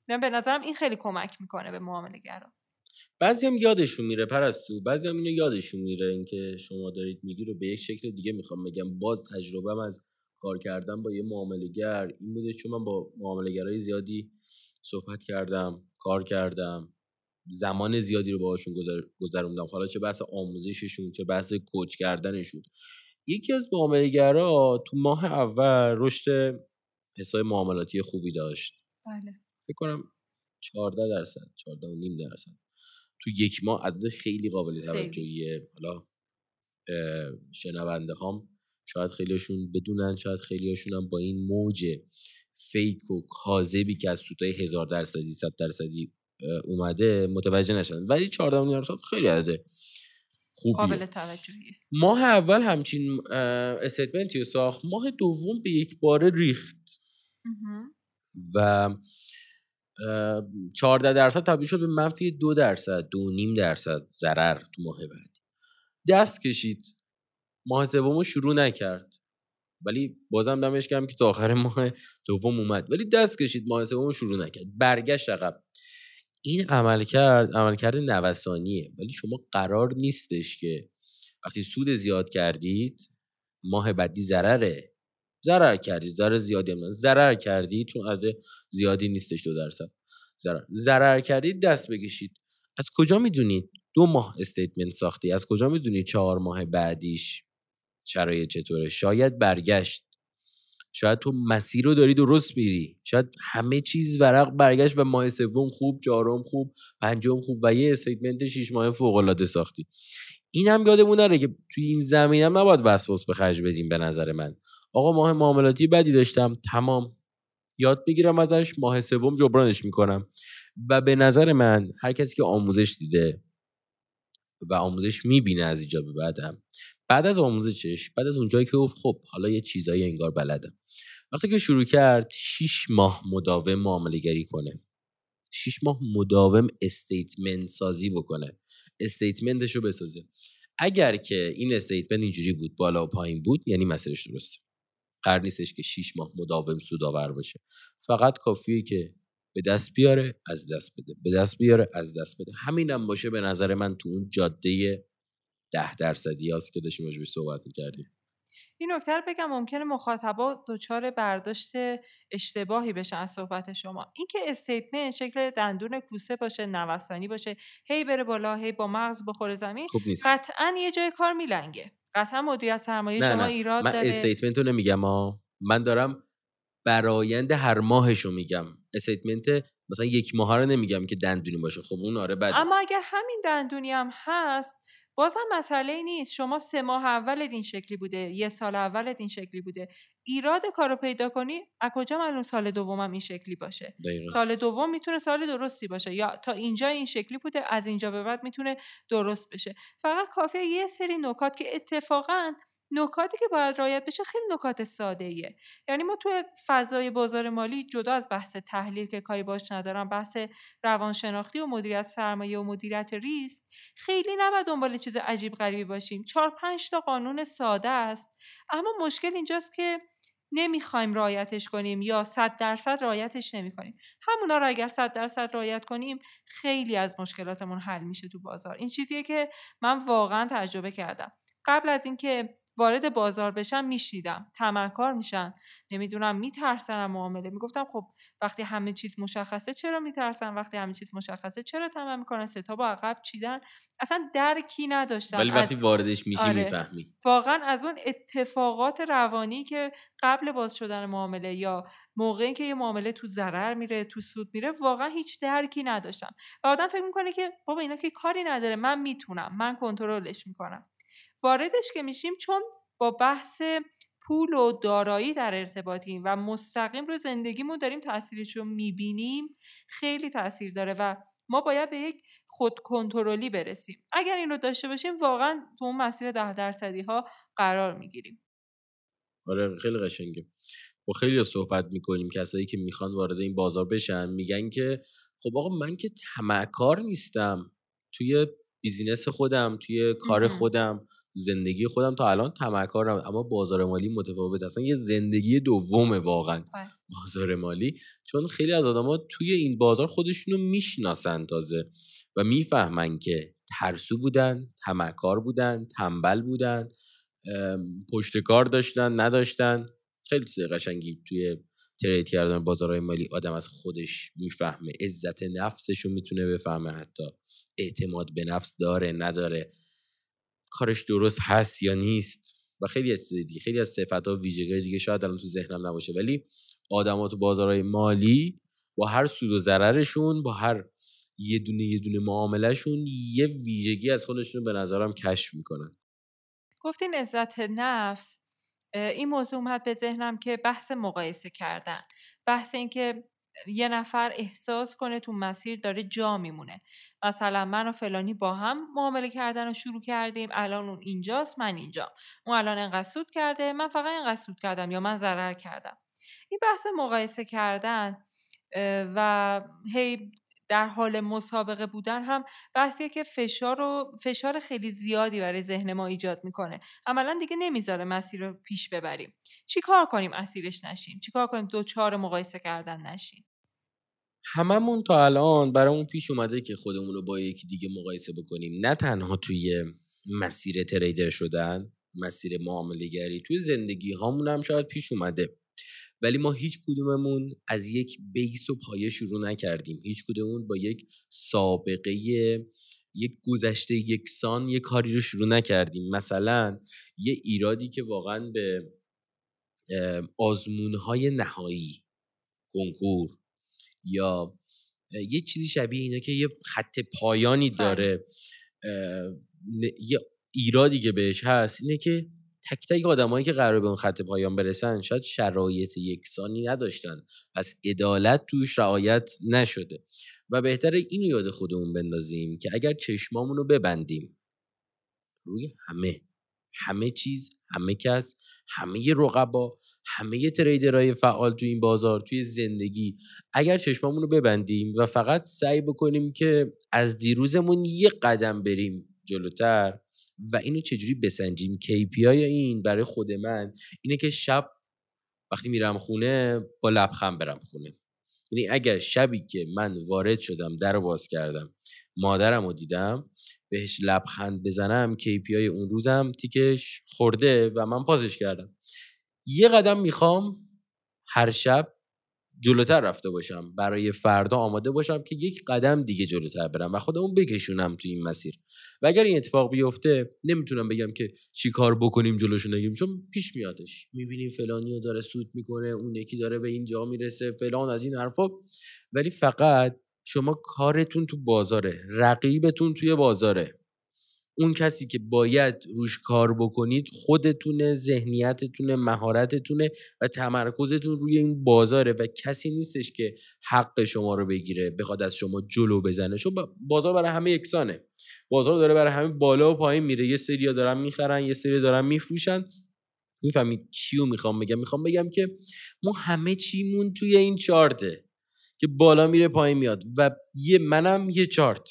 به نظرم این خیلی کمک می‌کنه به معامله گرا بعضی هم یادشون میره پرستو بعضی هم اینو یادشون میره اینکه شما دارید میگی رو به یک شکل دیگه می‌خوام بگم. باز تجربهم از کار کردن با یه معاملهگر این بوده چون من با معاملهگرای زیادی صحبت کردم کار کردم زمان زیادی رو باهاشون گذروندم. حالا چه بحث آموزششون چه بحث کوچ کردنشون. یکی از معاملهگرا تو ماه اول رشد حساب معاملاتی خوبی داشت. بله. فکر کنم 14 درصد 14 نیم درصد. تو یک ماه عدد خیلی قابل توجهیه. حالا شنونده هم شاید خیلیشون بدونن شاید خیلیشون هم با این موج فیک و کاذبی که از سودای هزار درصدی صد درصدی اومده متوجه نشدن. ولی 14 درصد خیلی عدده خوبیه. قابل توجهیه. ماه اول همچین استیتمنتی ساخت. ماه دوم به یک بار ریخت. و 14 درصد تبدیل شد به منفی دو درصد دو نیم درصد ضرر تو ماه بعد دست کشید. ماه سوم شروع نکرد. ولی بازم دمش کردم که تا آخر ماه دوم اومد. ولی دست کشید ماه سوم شروع نکرد. برگشت عقب. این عملکرد عملکرد نوسانیه. ولی شما قرار نیستش که وقتی سود زیاد کردید ماه بعدی ضرره. ضرر کردید ضرر زیادی هم. ضرر کردید چون عدد زیادی نیستش دو درصد. ضرر. ضرر کردید دست بکشید. از کجا می‌دونید دو ماه statement ساختی؟ از کجا می‌دونید چهار ماه بعدیش شرایط چطوره؟ شاید برگشت. شاید تو مسیر رو داری درست میری شاید همه چیز ورق برگشت و ماه سوم خوب چهارم خوب پنجم خوب و یه statement شیش ماه فوق العاده ساختی. این هم یادمون نره که توی این زمین هم نباید وسواس به خرج بدیم به نظر من. آقا ماه معاملاتی بدی داشتم. تمام. یاد بگیرم ازش. ماه سوم جبرانش می‌کنم. و به نظر من هر کسی که آموزش دیده و آموزش می‌بینه از اینجا به بعدم بعد از آموزشش بعد از اونجایی که گفت خب حالا یه چیزایی انگار بلدم وقتی که شروع کرد 6 ماه مداوم معامله گری کنه. 6 ماه مداوم statement سازی بکنه. statement ش رو بسازه. اگر که این statement اینجوری بود بالا و پایین بود یعنی مسیرش درسته. قرار نیستش که 6 ماه مداوم سودآور باشه. فقط کافیه که به دست بیاره از دست بده. به دست بیاره از دست بده. همینم باشه به نظر من تو اون جاده ده درصدی هست که داشتیم راجبش صحبت می‌کردیم. این نکته بگم ممکنه مخاطبا دچار برداشت اشتباهی بشن از صحبت شما. اینکه statement شکل دندون کوسه باشه نوسانی باشه هی بره بالا هی با مغز بخوره زمین نیست. قطعا یه جای کار میلنگه. قطعا مدیریت سرمایه نه شما نه. ایراد من داره. statement رو نمیگم ها من دارم برایند هر ماهش رو میگم. استیتمنت مثلا یک ماه رو نمیگم که دندونی باشه. خب اون آره بده اما اگر همین دندونی هم هست بازم مسئله ای نیست. شما سه ماه اولت این شکلی بوده یه سال اولت این شکلی بوده. ایراد کار رو پیدا کنی از کجا معلوم سال دومم این شکلی باشه؟ دقیقا. سال دوم می‌تونه سال درستی باشه یا تا اینجا این شکلی بوده از اینجا به بعد می‌تونه درست بشه. فقط کافیه یه سری نکات که اتفاقا نکاتی که باید رعایت بشه خیلی نکات ساده ایه یعنی ما تو فضای بازار مالی جدا از بحث تحلیل که کاری باش ندارم بحث روانشناختی و مدیریت سرمایه و مدیریت ریسک خیلی نباید دنبال چیز عجیب غریبی باشیم. چهار پنج تا قانون ساده است. اما مشکل اینجاست که نمی‌خوایم رعایتش کنیم یا صد درصد رعایتش نمی‌کنیم. همونا رو اگر صد درصد رعایت کنیم خیلی از مشکلاتمون حل میشه تو بازار. این چیزیه که من واقعا تجربه کردم. قبل از اینکه وارد بازار بشن میشنیدم تمکار میشن. نمی‌دونم میترسن معامله. می‌گفتم خب وقتی همه چیز مشخصه چرا میترسن وقتی همه چیز مشخصه چرا تمام می‌کنن؟ ستا با عقب چیدن. اصلا درکی نداشتم. ولی از- وقتی واردش میشی آره. می‌فهمی. واقعا از اون اتفاقات روانی که قبل باز شدن معامله یا موقعی که یه معامله تو ضرر میره تو سود میره واقعا هیچ درکی نداشتم. و آدم فکر می‌کنه که بابا اینا که کاری نداره. من می‌تونم. من کنترلش می‌کنم. واردش که میشیم چون با بحث پول و دارایی در ارتباطیم و مستقیم رو زندگیمون داریم تاثیرش رو می‌بینیم خیلی تاثیر داره و ما باید به یک خود کنترلی برسیم. اگر این رو داشته باشیم واقعا تو اون مسیر ده درصدی ها قرار می‌گیریم. آره خیلی قشنگه. با خیلی صحبت می‌کنیم کسایی که می‌خوان وارد این بازار بشن میگن که خب آقا من که طمعکار نیستم. توی بیزینس خودم توی کار. خودم. زندگی خودم تا الان طمعکارم اما بازار مالی متفاوت. اصلا یه زندگی دومه واقعا بله. بازار مالی. چون خیلی از آدما توی این بازار خودشونو می‌شناسن تازه و می‌فهمن که ترسو بودن طمعکار بودن تنبل بودن پشت کار داشتن نداشتن. خیلی چیز قشنگی توی ترید کردن بازارهای مالی. آدم از خودش می‌فهمه عزت نفسش رو می‌تونه بفهمه حتی. اعتماد به نفس داره نداره. کارش درست هست یا نیست و خیلی از دیگه خیلی از صفت ها ویژگی دیگه شاید الان تو ذهنم نباشه. ولی آدما تو بازارهای مالی با هر سود و ضررشون با هر یه دونه یه دونه معاملهشون یه ویژگی از خودشون به نظرم کشف می‌کنن. گفتین عزت نفس این موضوع اومد به ذهنم که بحث مقایسه کردن بحث این که یه نفر احساس کنه تو مسیر داره جا میمونه. مثلا من و فلانی با هم معامله کردن رو شروع کردیم. الان اون اینجاست من اینجا اون الان انقدر سود کرده من فقط انقدر سود کردم یا من ضرر کردم. این بحث مقایسه کردن و هی در حال مسابقه بودن هم بحثیه که فشار و فشار خیلی زیادی برای ذهن ما ایجاد می‌کنه. عملا دیگه نمی‌ذاره مسیر رو پیش ببریم. چی کار کنیم اسیرش نشیم؟ چی کار کنیم دوچار مقایسه کردن نشیم؟ هممون تا الان برامون پیش اومده که خودمون رو با یکی دیگه مقایسه بکنیم. نه تنها توی مسیر تریدر شدن مسیر معامله گری توی زندگی هامون هم شاید پیش اومده. ولی ما هیچ کدوممون از یک بیس و پایه شروع نکردیم. هیچ کدوممون با یک سابقه یک گذشته یکسان یک کاری رو شروع نکردیم. مثلا یه ایرادی که واقعا به آزمونهای نهایی کنکور یا یه چیزی شبیه اینا که یه خط پایانی بله. داره یه ایرادی که بهش هست اینه که تک تک آدمایی که قرار به اون خط پایان برسن شاید شرایط یکسانی نداشتن. پس عدالت توش رعایت نشده. و بهتره اینو یاد خودمون بندازیم که اگر چشمامون رو ببندیم روی همه. همه چیز همه کس همه رقبا همه تریدرهای فعال توی این بازار توی زندگی. اگر چشمامون رو ببندیم و فقط سعی بکنیم که از دیروزمون یه قدم بریم جلوتر و اینو چجوری بسنجیم؟ KPI این برای خود من اینه که شب وقتی میرم خونه با لبخند برم خونه. یعنی اگر شبی که من وارد شدم در باز کردم مادرم رو دیدم بهش لبخند بزنم KPI اون روزم تیکش خورده و من پازش کردم. یه قدم می‌خوام هر شب جلوتر رفته باشم برای فردا آماده باشم که یک قدم دیگه جلوتر برم و خودمون بکشونم تو این مسیر. و اگر این اتفاق بیفته نمی‌تونم بگم که چی کار بکنیم جلوشو نگیم چون پیش میادش. می‌بینیم فلانی داره سود می‌کنه اون یکی داره به اینجا می‌رسه فلان از این حرفا. ولی فقط شما کارتون تو بازاره رقیبتون توی بازاره. اون کسی که باید روش کار بکنید خودتونه ذهنیتتونه مهارتتونه و تمرکزتون روی این بازاره و کسی نیستش که حق شما رو بگیره بخواد از شما جلو بزنه. چون بازار برای همه یکسانه. بازار داره برای همه بالا و پایین میره. یه سری دارن می‌خرن یه سری دارن میفروشن. می‌فهمید چی رو می‌خوام بگم؟ می‌خوام بگم که ما همه چیمون توی این چارته. که بالا میره پایین میاد. و یه منم یه چارت.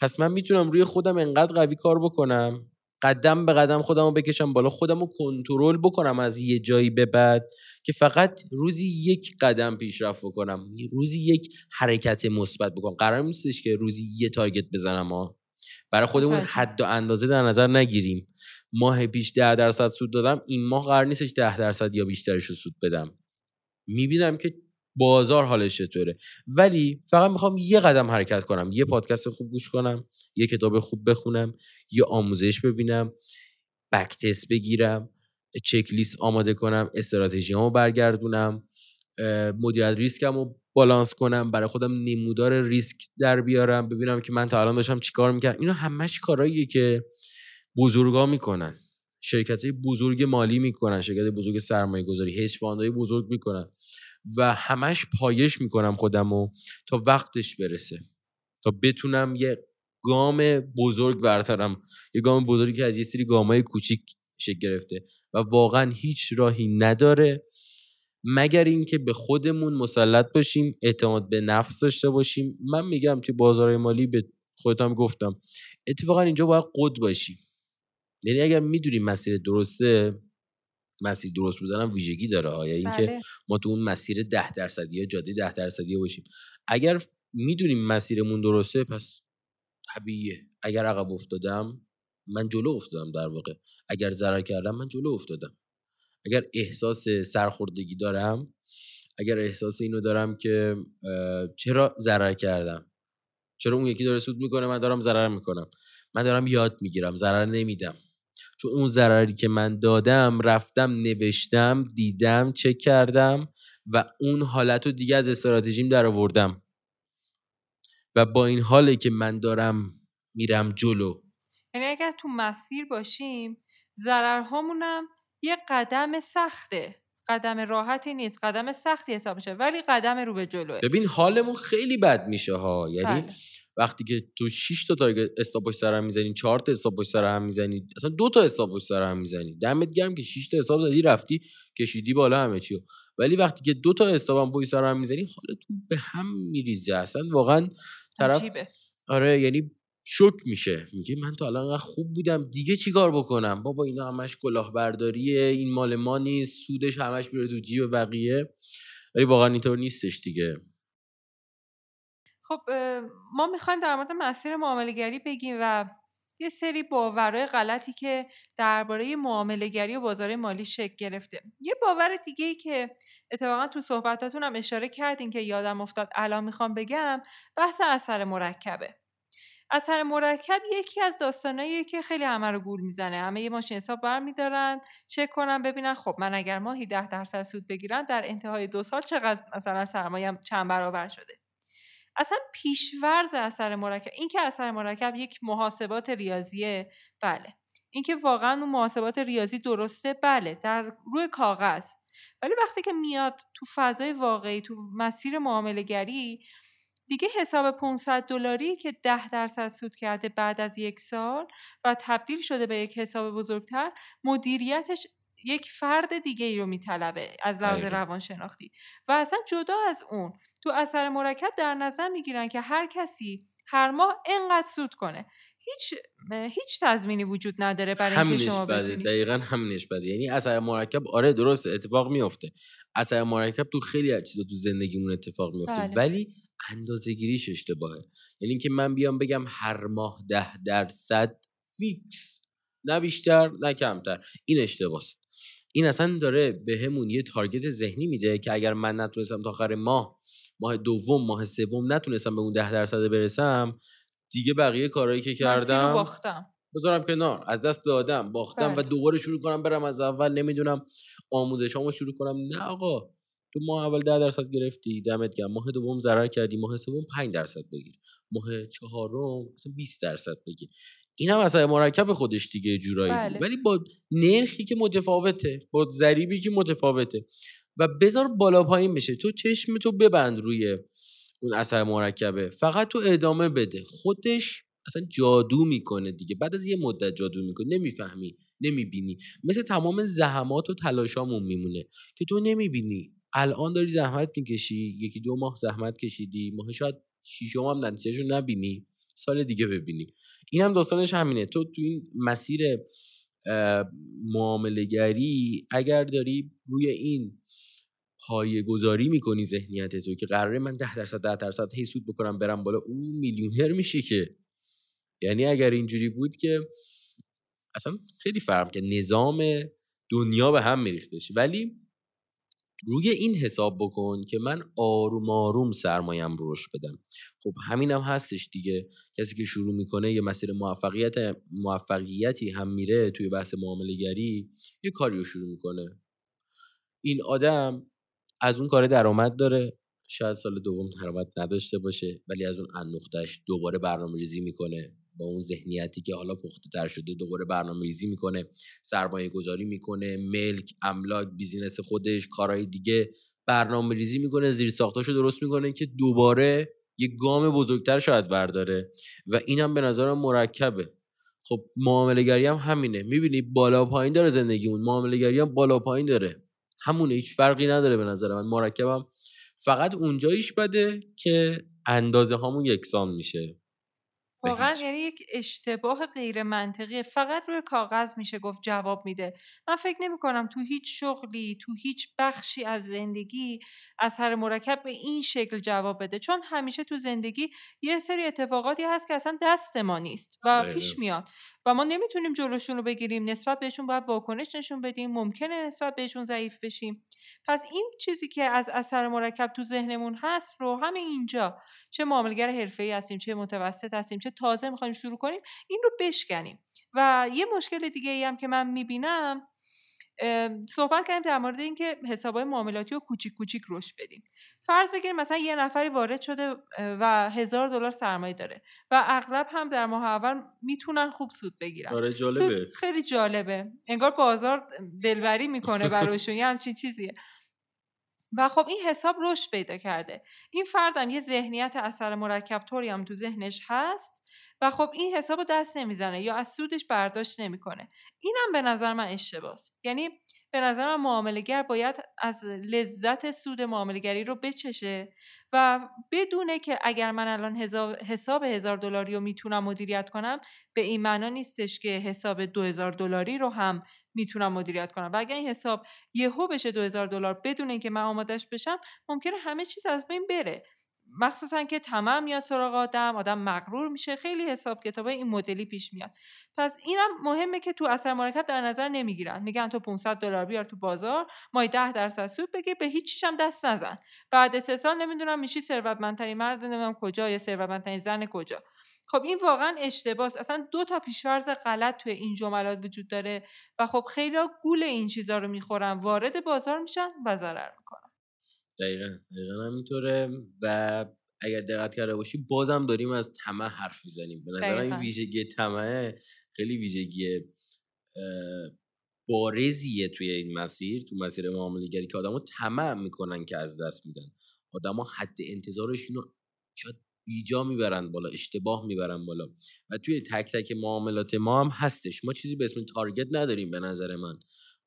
پس من می‌تونم روی خودم انقدر قوی کار بکنم قدم به قدم خودم رو بکشم بالا خودم رو کنترل بکنم از یه جایی به بعد که فقط روزی یک قدم پیشرفت بکنم روزی یک حرکت مثبت بکنم. قرار نیستش که روزی یه تارگت بزنم ها برای خودمون حد و اندازه در نظر نگیریم. ماه پیش ده درصد سود دادم این ماه قرار نیستش ده درصد یا بیشترش رو سود بدم. می‌بینم که بازار حالش چطوره. ولی فقط می‌خوام یه قدم حرکت کنم یه پادکست خوب گوش کنم یه کتاب خوب بخونم یه آموزش ببینم بک تست بگیرم چک لیست آماده کنم استراتژیامو برگردونم مدیریت ریسکم رو بالانس کنم برای خودم نمودار ریسک در بیارم ببینم که من تا الان داشتم چیکار می‌کردم. اینا همش کارهاییه که بزرگا می‌کنن. شرکت های بزرگ مالی می‌کنن شرکت بزرگ سرمایه گذاری هیچ بزرگ می‌کنن. و همش پایش می‌کنم خودمو تا وقتش برسه. تا بتونم یه گام بزرگ برترم. یه گام بزرگی که از یه سری گامای کوچیک شکل گرفته و واقعا هیچ راهی نداره. مگر اینکه به خودمون مسلط باشیم اعتماد به نفس داشته باشیم. من میگم توی بازارهای مالی به خودم گفتم اتفاقا اینجا باید قد باشیم. یعنی اگر می‌دونیم مسیر درسته مسیر درست بودن هم ویژگی داره ها یعنی اینکه بله. ما تو اون مسیر ده درصدی یا جاده ده درصدی باشیم. اگر می‌دونیم مسیرمون درسته پس طبیعیه. اگر عقب افتادم من جلو افتادم در واقع. اگر ضرر کردم من جلو افتادم. اگر احساس سرخوردگی دارم اگر احساس اینو دارم که چرا ضرر کردم؟ چرا اون یکی داره سود می‌کنه من دارم ضرر می‌کنم؟ من دارم یاد می‌گیرم ضرر نمیدم. چون اون ضرری که من دادم رفتم نوشتم دیدم چک کردم و اون حالت رو دیگه از استراتژیم در آوردم و با این حاله که من دارم میرم جلو. یعنی اگر تو مسیر باشیم ضررهامونم یه قدم سخته. قدم راحتی نیست قدم سختی حساب میشه ولی قدم رو به جلوه. ببین حالمون خیلی بد میشه ها. یعنی بله. وقتی که تو 6 تا تارگت استاپ سر هم می‌زنی 4 تا استاپ سر هم می‌زنی اصلا دو تا استاپ سر هم می‌زنی. دمت گرم که 6 تا استاپ زدی رفتی کشیدی بالا همه چیو. ولی وقتی که دو تا استاپ هم پشت سر هم می‌زنی حالتون به هم میریزه. اصلا واقعا طرف آره یعنی شوک میشه. میگه من تو الان خوب بودم دیگه چیکار بکنم؟ بابا اینا همش کلاهبرداریه این مال ما نیست سودش همش میره تو جیب بقیه. ولی واقعا اینطور نیستش دیگه. خب ما می‌خوایم در مورد مسیر معاملگری بگیم و یه سری باورهای غلطی که درباره معاملهگری و بازار مالی شکل گرفته. یه باور دیگه ای که اتفاقا تو صحبتاتون هم اشاره کردین که یادم افتاد الان می‌خوام بگم بحث اثر مرکبه. اثر مرکب یکی از داستانایی که خیلی همه رو گول می‌زنه. همه یه ماشین حساب برمیدارن چک کنن ببینن خب من اگر ماهی ده درصد سود بگیرم در انتهای دو سال چقدر مثلا سرمایه چند برابر شده؟ اصلا پیشورز اثر مرکب اینکه اثر مرکب یک محاسبات ریاضیه بله. اینکه واقعا اون محاسبات ریاضی درسته بله در روی کاغذ. ولی وقتی که میاد تو فضای واقعی تو مسیر معامله گری دیگه حساب 500 دلاری که 10 درصد سود کرده بعد از یک سال و تبدیل شده به یک حساب بزرگتر مدیریتش یک فرد دیگه ای رو میطلبه از لحاظ روانشناختی. و اصلا جدا از اون تو اثر مرکب در نظر می‌گیرن که هر کسی هر ماه انقدر سود کنه. هیچ هیچ تضمینی وجود نداره برای اینکه شما بده دقیقا همینش بده. یعنی اثر مرکب آره درست اتفاق میفته اثر مرکب تو خیلی از چیزا تو زندگیمون اتفاق میفته بله. ولی اندازه گیریش اشتباهه. یعنی اینکه من بیام بگم هر ماه ده درصد فیکس. نه بیشتر نه کمتر. این اشتباهست این اصلا داره به همون یه تارگت ذهنی میده که اگر من نتونستم تا آخر ماه ماه دوم ماه سوم نتونستم به اون ده درصد برسم دیگه بقیه کارهایی که کردم باختم. بذارم کنار از دست دادم باختم و بله. دوباره شروع کنم برم از اول نمی‌دونم آموزشامو شروع کنم. نه آقا تو ماه اول ده درصد گرفتی دمت گرم. ماه دوم ضرر کردی ماه سوم 5 درصد بگیر. ماه چهارم مثلا 20 درصد بگیر. این هم اثر مرکب خودش دیگه جورایی بله. ولی با نرخی که متفاوته با ضریبی که متفاوته و بذار بالا پایین بشه. تو چشم تو ببند روی اون اثر مرکبه. فقط تو ادامه بده. خودش اصلا جادو می‌کنه دیگه. بعد از یه مدت جادو می‌کنه. نمی‌فهمی نمی‌بینی. مثل تمام زحمات و تلاشامون میمونه که تو نمی‌بینی. الان داری زحمت می‌کشی یکی دو ماه زحمت کشیدی. ماه شاید شیشم هم نتیجهشو نبینی. سال دیگه ببینی. این هم داستانش همینه. تو تو این مسیر معاملگری اگر داری روی این پایه گذاری می‌کنی ذهنیت تو که قراره من ده درصد ده درصد هی سود بکنم برم بالا اون میلیونر میشه که. یعنی اگر اینجوری بود که اصلا خیلی فرم که نظام دنیا به هم میریختش ولی روی این حساب بکن که من آروم آروم سرمایم رو رشد بدم. خب همینم هم هستش دیگه. کسی که شروع می‌کنه یه مسیر موفقیت موفقیتی هم میره توی بحث معامله گری یه کاری رو شروع می‌کنه. این آدم از اون کار درآمد داره. شاید سال دوم درآمد نداشته باشه ولی از اون اندوختش دوباره برنامه ریزی می‌کنه. با اون ذهنیتی که حالا پخته تر شده دوباره برنامه ریزی می‌کنه سرمایه گذاری می‌کنه ملک املاک business خودش کارهای دیگه برنامه ریزی می‌کنه زیر ساختاشو درست می‌کنه که دوباره یه گام بزرگتر شاید برداره و اینم به نظرم مرکبه. خب معامله هم همینه. می‌بینی بالا پایین داره زندگیمون معامله هم بالا پایین داره. همونه هیچ فرقی نداره به نظر من. مرکبم فقط اونجاییش بده که اندازه هامون یکسان میشه. واقعا یعنی یک اشتباه غیر منطقیه فقط روی کاغذ میشه گفت جواب میده. من فکر نمی کنم تو هیچ شغلی تو هیچ بخشی از زندگی اثر مرکب به این شکل جواب بده. چون همیشه تو زندگی یه سری اتفاقاتی هست که اصلا دست ما نیست و پیش میاد و ما نمی‌تونیم جلوشون رو بگیریم. نسبت بهشون باید واکنش نشون بدیم. ممکنه نسبت بهشون ضعیف بشیم. پس این چیزی که از اثر مرکب تو ذهنمون هست رو همه اینجا چه معاملگر حرفه‌ای هستیم چه متوسط هستیم چه تازه می‌خوایم شروع کنیم این رو بشکنیم. و یه مشکل دیگه ای هم که من می‌بینم صحبت کردیم در مورد اینکه حسابهای معاملاتی رو کوچیک کوچیک رشد بدیم. فرض بگیریم مثلا یه نفری وارد شده و هزار دلار سرمایه داره و اغلب هم در ماه اول می‌تونن خوب سود بگیرن. آره جالبه. خیلی جالبه. انگار بازار دلبری می‌کنه براشون یه همچین چیزیه. و خب این حساب رشد پیدا کرده. این فردم یه ذهنیت اثر مرکب طوری هم تو ذهنش هست و خب این حساب دست نمی‌زنه یا از سودش برداشت نمی‌کنه. اینم به نظر من اشتباس یعنی به نظر من معاملگر باید از لذت سود معاملگری رو بچشه و بدونه که اگر من الان حساب هزار دلاری رو می‌تونم مدیریت کنم به این معنا نیستش که حساب دو هزار دلاری رو هم می‌تونم مدیریت کنم. و اگر این حساب یهو بشه دو هزار دلار بدون اینکه من آمادش بشم ممکنه همه چیز از بین بره. مخصوصا که تمام میاد سراغ آدم آدم مغرور میشه خیلی حساب کتاب این مدلی پیش میاد. پس اینم مهمه که تو اثر مرکب در نظر نمی‌گیرن. میگن تو 500 دلار بیار تو بازار مای 10 درصد سود بگیر به هیچ چیشم دست نزن. بعد سه سال نمی‌دونم میشی ثروتمندترین مرد نمی‌دونم کجا یا ثروتمندترین زن کجا. خب این واقعا اشتباس. اصلا دو تا پیشورز غلط توی این جملات وجود داره و خب خیلی گول این چیزا رو می‌خورن وارد بازار میشن و ضرر می‌کنن. دقیقا دقیقا همینطوره و اگر دقت کرده باشی بازم داریم از طمع حرف می‌زنیم. به نظر این ویژگی طمع خیلی ویژگی بارزیه توی این مسیر تو مسیر معامله گری که آدمو طمع می‌کنن که از دست میدن. آدما حد انتظارشون رو شاید ایجا می‌برن بالا اشتباه می‌برن بالا. و توی تک تک معاملات ما هم هستش. ما چیزی به اسم تارگت نداریم به نظر من.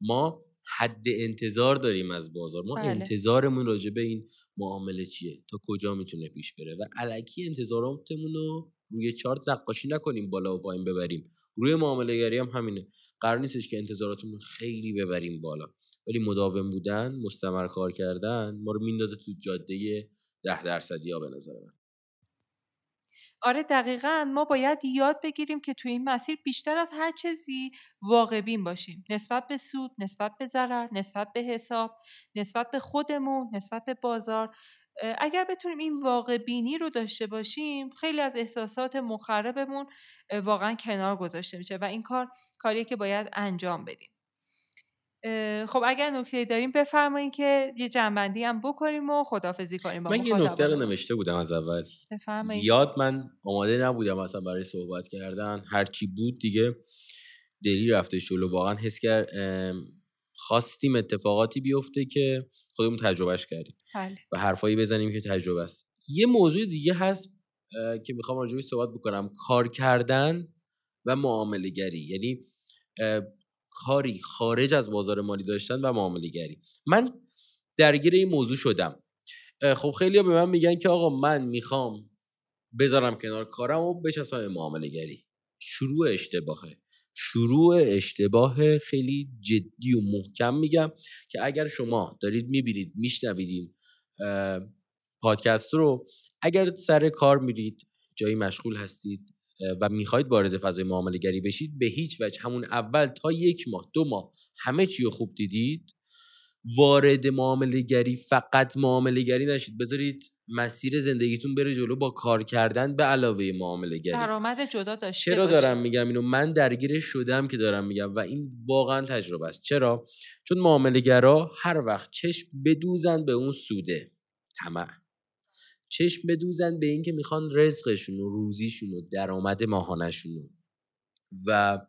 ما حد انتظار داریم از بازار. ما بله. انتظارمون راجع به این معامله چیه؟ تا کجا می‌تونه پیش بره؟ و علکی انتظاراتمون رو روی چارت نقاشی نکنیم بالا و پایین ببریم. روی معامله گری هم همینه. قرار نیستش که انتظاراتمون خیلی ببریم بالا. ولی مداوم بودن مستمر کار کردن ما رو میندازه تو جاده ده درصدی ها به نظر من. آره دقیقا ما باید یاد بگیریم که توی این مسیر بیشتر از هر چیزی واقع بین باشیم. نسبت به سود نسبت به ضرر نسبت به حساب نسبت به خودمون نسبت به بازار. اگر بتونیم این واقع بینی رو داشته باشیم خیلی از احساسات مخربمون واقعا کنار گذاشته میشه و این کار کاریه که باید انجام بدیم. خب اگر نکته داریم بفرمایید که یه جنبندی هم بکنیم و خدافزی کنیم من یه نکته رو نوشته بودم از اول. زیاد من آماده نبودم اصلا برای صحبت کردن. هرچی بود دیگه دلی رفته شلو. واقعا حس کرد خواستیم اتفاقاتی بیفته که خودمون تجربهش کردیم. بله. و حرفایی بزنیم که تجربه است. یه موضوع دیگه هست که می‌خوام راجبش صحبت بکنم. کار کردن و معامله گری یعنی کاری خارج از بازار مالی داشتن و معامله گری من درگیر این موضوع شدم. خب خیلی به من میگن که آقا من می‌خوام بذارم کنار کارم و بچسبم معامله گری شروع اشتباهه. شروع اشتباه خیلی جدی و محکم میگم که اگر شما دارید می‌بینید میشنوید این پادکست رو اگر سر کار میرید جایی مشغول هستید و می‌خواید وارد فضای معامله گری بشید به هیچ وجه همون اول تا یک ماه دو ماه همه چی رو خوب دیدید وارد معامله گری فقط معامله گری نشید. بذارید مسیر زندگیتون بره جلو با کار کردن به علاوه معامله گری درآمد جدا داشته چرا دارم میگم اینو؟ من درگیر شدم که دارم میگم و این واقعا تجربه است. چرا؟ چون معامله گرا هر وقت چشم بدوزن به اون سوده. طمع. چشم بدوزن به اینکه می‌خوان رزقشون و روزیشون و درآمد ماهانشون و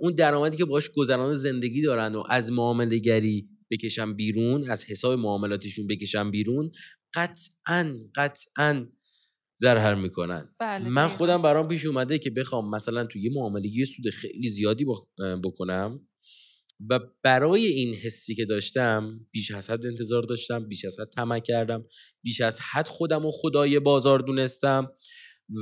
اون درآمدی که باش گذران زندگی دارن و از معامله گری بکشن بیرون از حساب معاملاتشون بکشن بیرون قطعا قطعا زرهر می‌کنن. بله من خودم برام پیش اومده که بخوام مثلا توی یه معامله یه سود خیلی زیادی بکنم. و برای این حسی که داشتم بیش از حد انتظار داشتم بیش از حد طمع کردم بیش از حد خودم و خدای بازار دونستم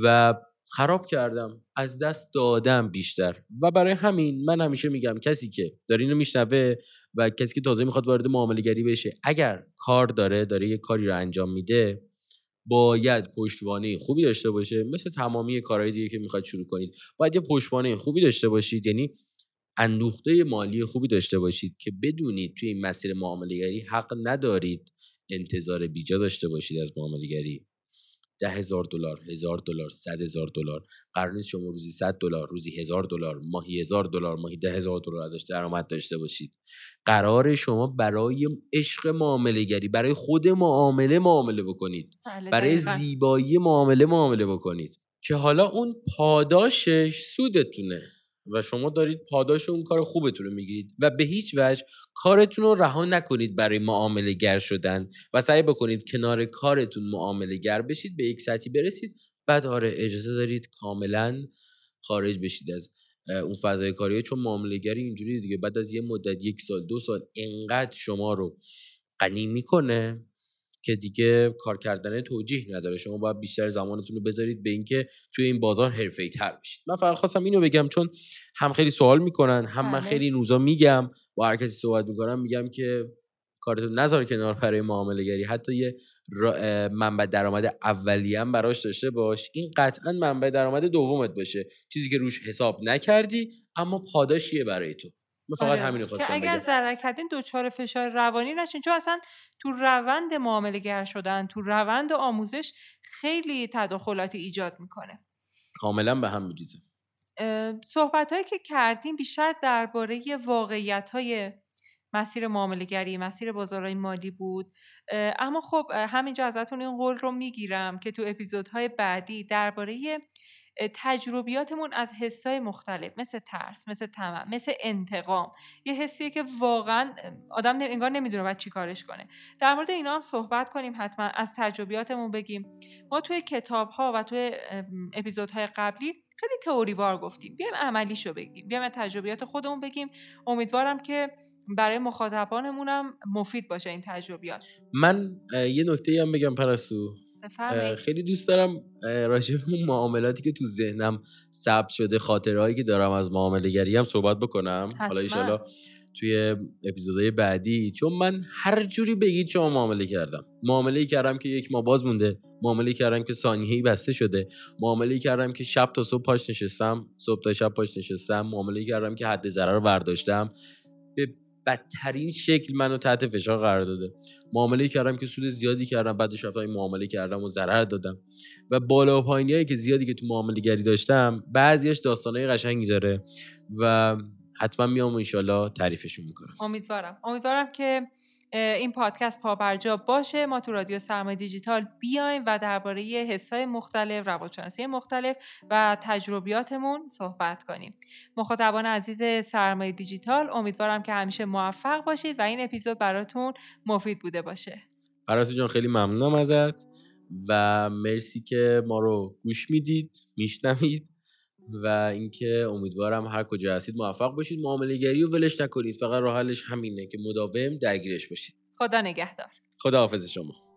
و خراب کردم از دست دادم بیشتر. و برای همین من همیشه میگم کسی که داره اینو میشنوه و کسی که تازه می‌خواد وارد معامله گری بشه اگر کار داره داره یه کاری رو انجام میده باید پشتوانه خوبی داشته باشه مثل تمامی کارهای دیگه که می‌خواد شروع کنید. باید یه پشتوانه خوبی داشته باشید یعنی اندوخته مالی خوبی داشته باشید که بدونید توی این مسیر معاملهگری حق ندارید انتظار بیجا داشته باشید از معاملهگری. ده هزار دلار هزار دلار صد هزار دلار. قرار نیست شما روزی صد دلار روزی هزار دلار ماهی هزار دلار ماهی ده هزار دلار ازش درآمد داشته باشید. قرار شما برای عشق معامله برای خود معامله معامله بکنید. بله، برای زیبایی معامله معامله بکنید. که حالا اون پاداشش سودتونه. و شما دارید پاداش اون کار خوبتون رو می‌گیرید و به هیچ وجه کارتون رو رها نکنید برای معامله گر شدن و سعی بکنید کنار کارتون معامله گر بشید به یک سطحی برسید. بعد آره اجازه دارید کاملا خارج بشید از اون فضای کاری چون معامله گری اینجوری دیگه. بعد از یه مدت یک سال دو سال انقدر شما رو غنی می‌کنه. که دیگه کار کردن توجیه نداره. شما باید بیشتر زمانتون رو بذارید به اینکه توی این بازار حرفه‌ای تر بشید. من فقط خواستم اینو بگم چون هم خیلی سوال می‌کنن هم من بله. خیلی نوزا میگم با هر کسی صحبت می‌کنم میگم که کارتو نذار کنار برای معامله گری حتی یه منبع درآمد اولیه هم براش داشته باش. این قطعا منبع درآمد دومت باشه. چیزی که روش حساب نکردی اما پاداشیه برای تو. من فقط آره. همین خواستم اگر ضرر کردین دوچار فشار روانی نشین. چون اصلا تو روند معامله گر شدن تو روند آموزش خیلی تداخلاتی ایجاد می‌کنه. کاملا به هم میریزه. صحبت هایی که کردیم بیشتر درباره واقعیت های مسیر معاملهگری مسیر بازارهای مالی بود. اما خب همینجا ازتون این قول رو می‌گیرم که تو اپیزودهای بعدی درباره تجربیاتمون از حسای مختلف مثل ترس مثل طمع مثل انتقام. یه حسیه که واقعا آدم انگار نمی‌دونه باید چی کارش کنه. در مورد اینا هم صحبت کنیم حتما از تجربیاتمون بگیم. ما توی کتاب ها و توی اپیزودهای قبلی خیلی تئوریوار گفتیم. بیایم عملیشو بگیم. بیایم تجربیات خودمون بگیم. امیدوارم که برای مخاطبانمونم مفید باشه این تجربیات. من یه نکته هم بگم پرستو. خیلی دوست دارم راجع به اون معاملاتی که تو ذهنم ثبت شده خاطرهایی که دارم از معامله گری هم صحبت بکنم. حالا ایشالا توی اپیزودهای بعدی چون من هر جوری بگید شما معامله کردم. معامله کردم که یک ماه باز مونده معامله کردم که ثانیه‌ای بسته شده معامله کردم که شب تا صبح پاش نشستم صبح تا شب پاش نشستم معامله کردم که حد ضرر رو برداشتم. به بدترین شکل منو تحت فشار قرار داده. معامله کردم که سود زیادی کردم بعدش رفتم معامله کردم و ضرر دادم. و بالا و پایینی که زیادی که تو معامله گری داشتم بعضیش داستانهای قشنگی داره و حتما میام انشالله تعریفشون می‌کنم. امیدوارم. امیدوارم که این پادکست پابرجا باشه. ما تو رادیو سرمایه دیجیتال بیایم و درباره حسای مختلف روانشناسی مختلف و تجربیاتمون صحبت کنیم. مخاطبان عزیز سرمایه دیجیتال امیدوارم که همیشه موفق باشید و این اپیزود براتون مفید بوده باشه. پرستو جان خیلی ممنونم ازت و مرسی که ما رو گوش می‌دید میشنوید. و اینکه امیدوارم هر کجا هستید موفق باشید معامله گری و ولش نکنید. فقط راه حلش همینه که مداوم درگیرش باشید. خدا نگهدار. خدا حافظ شما.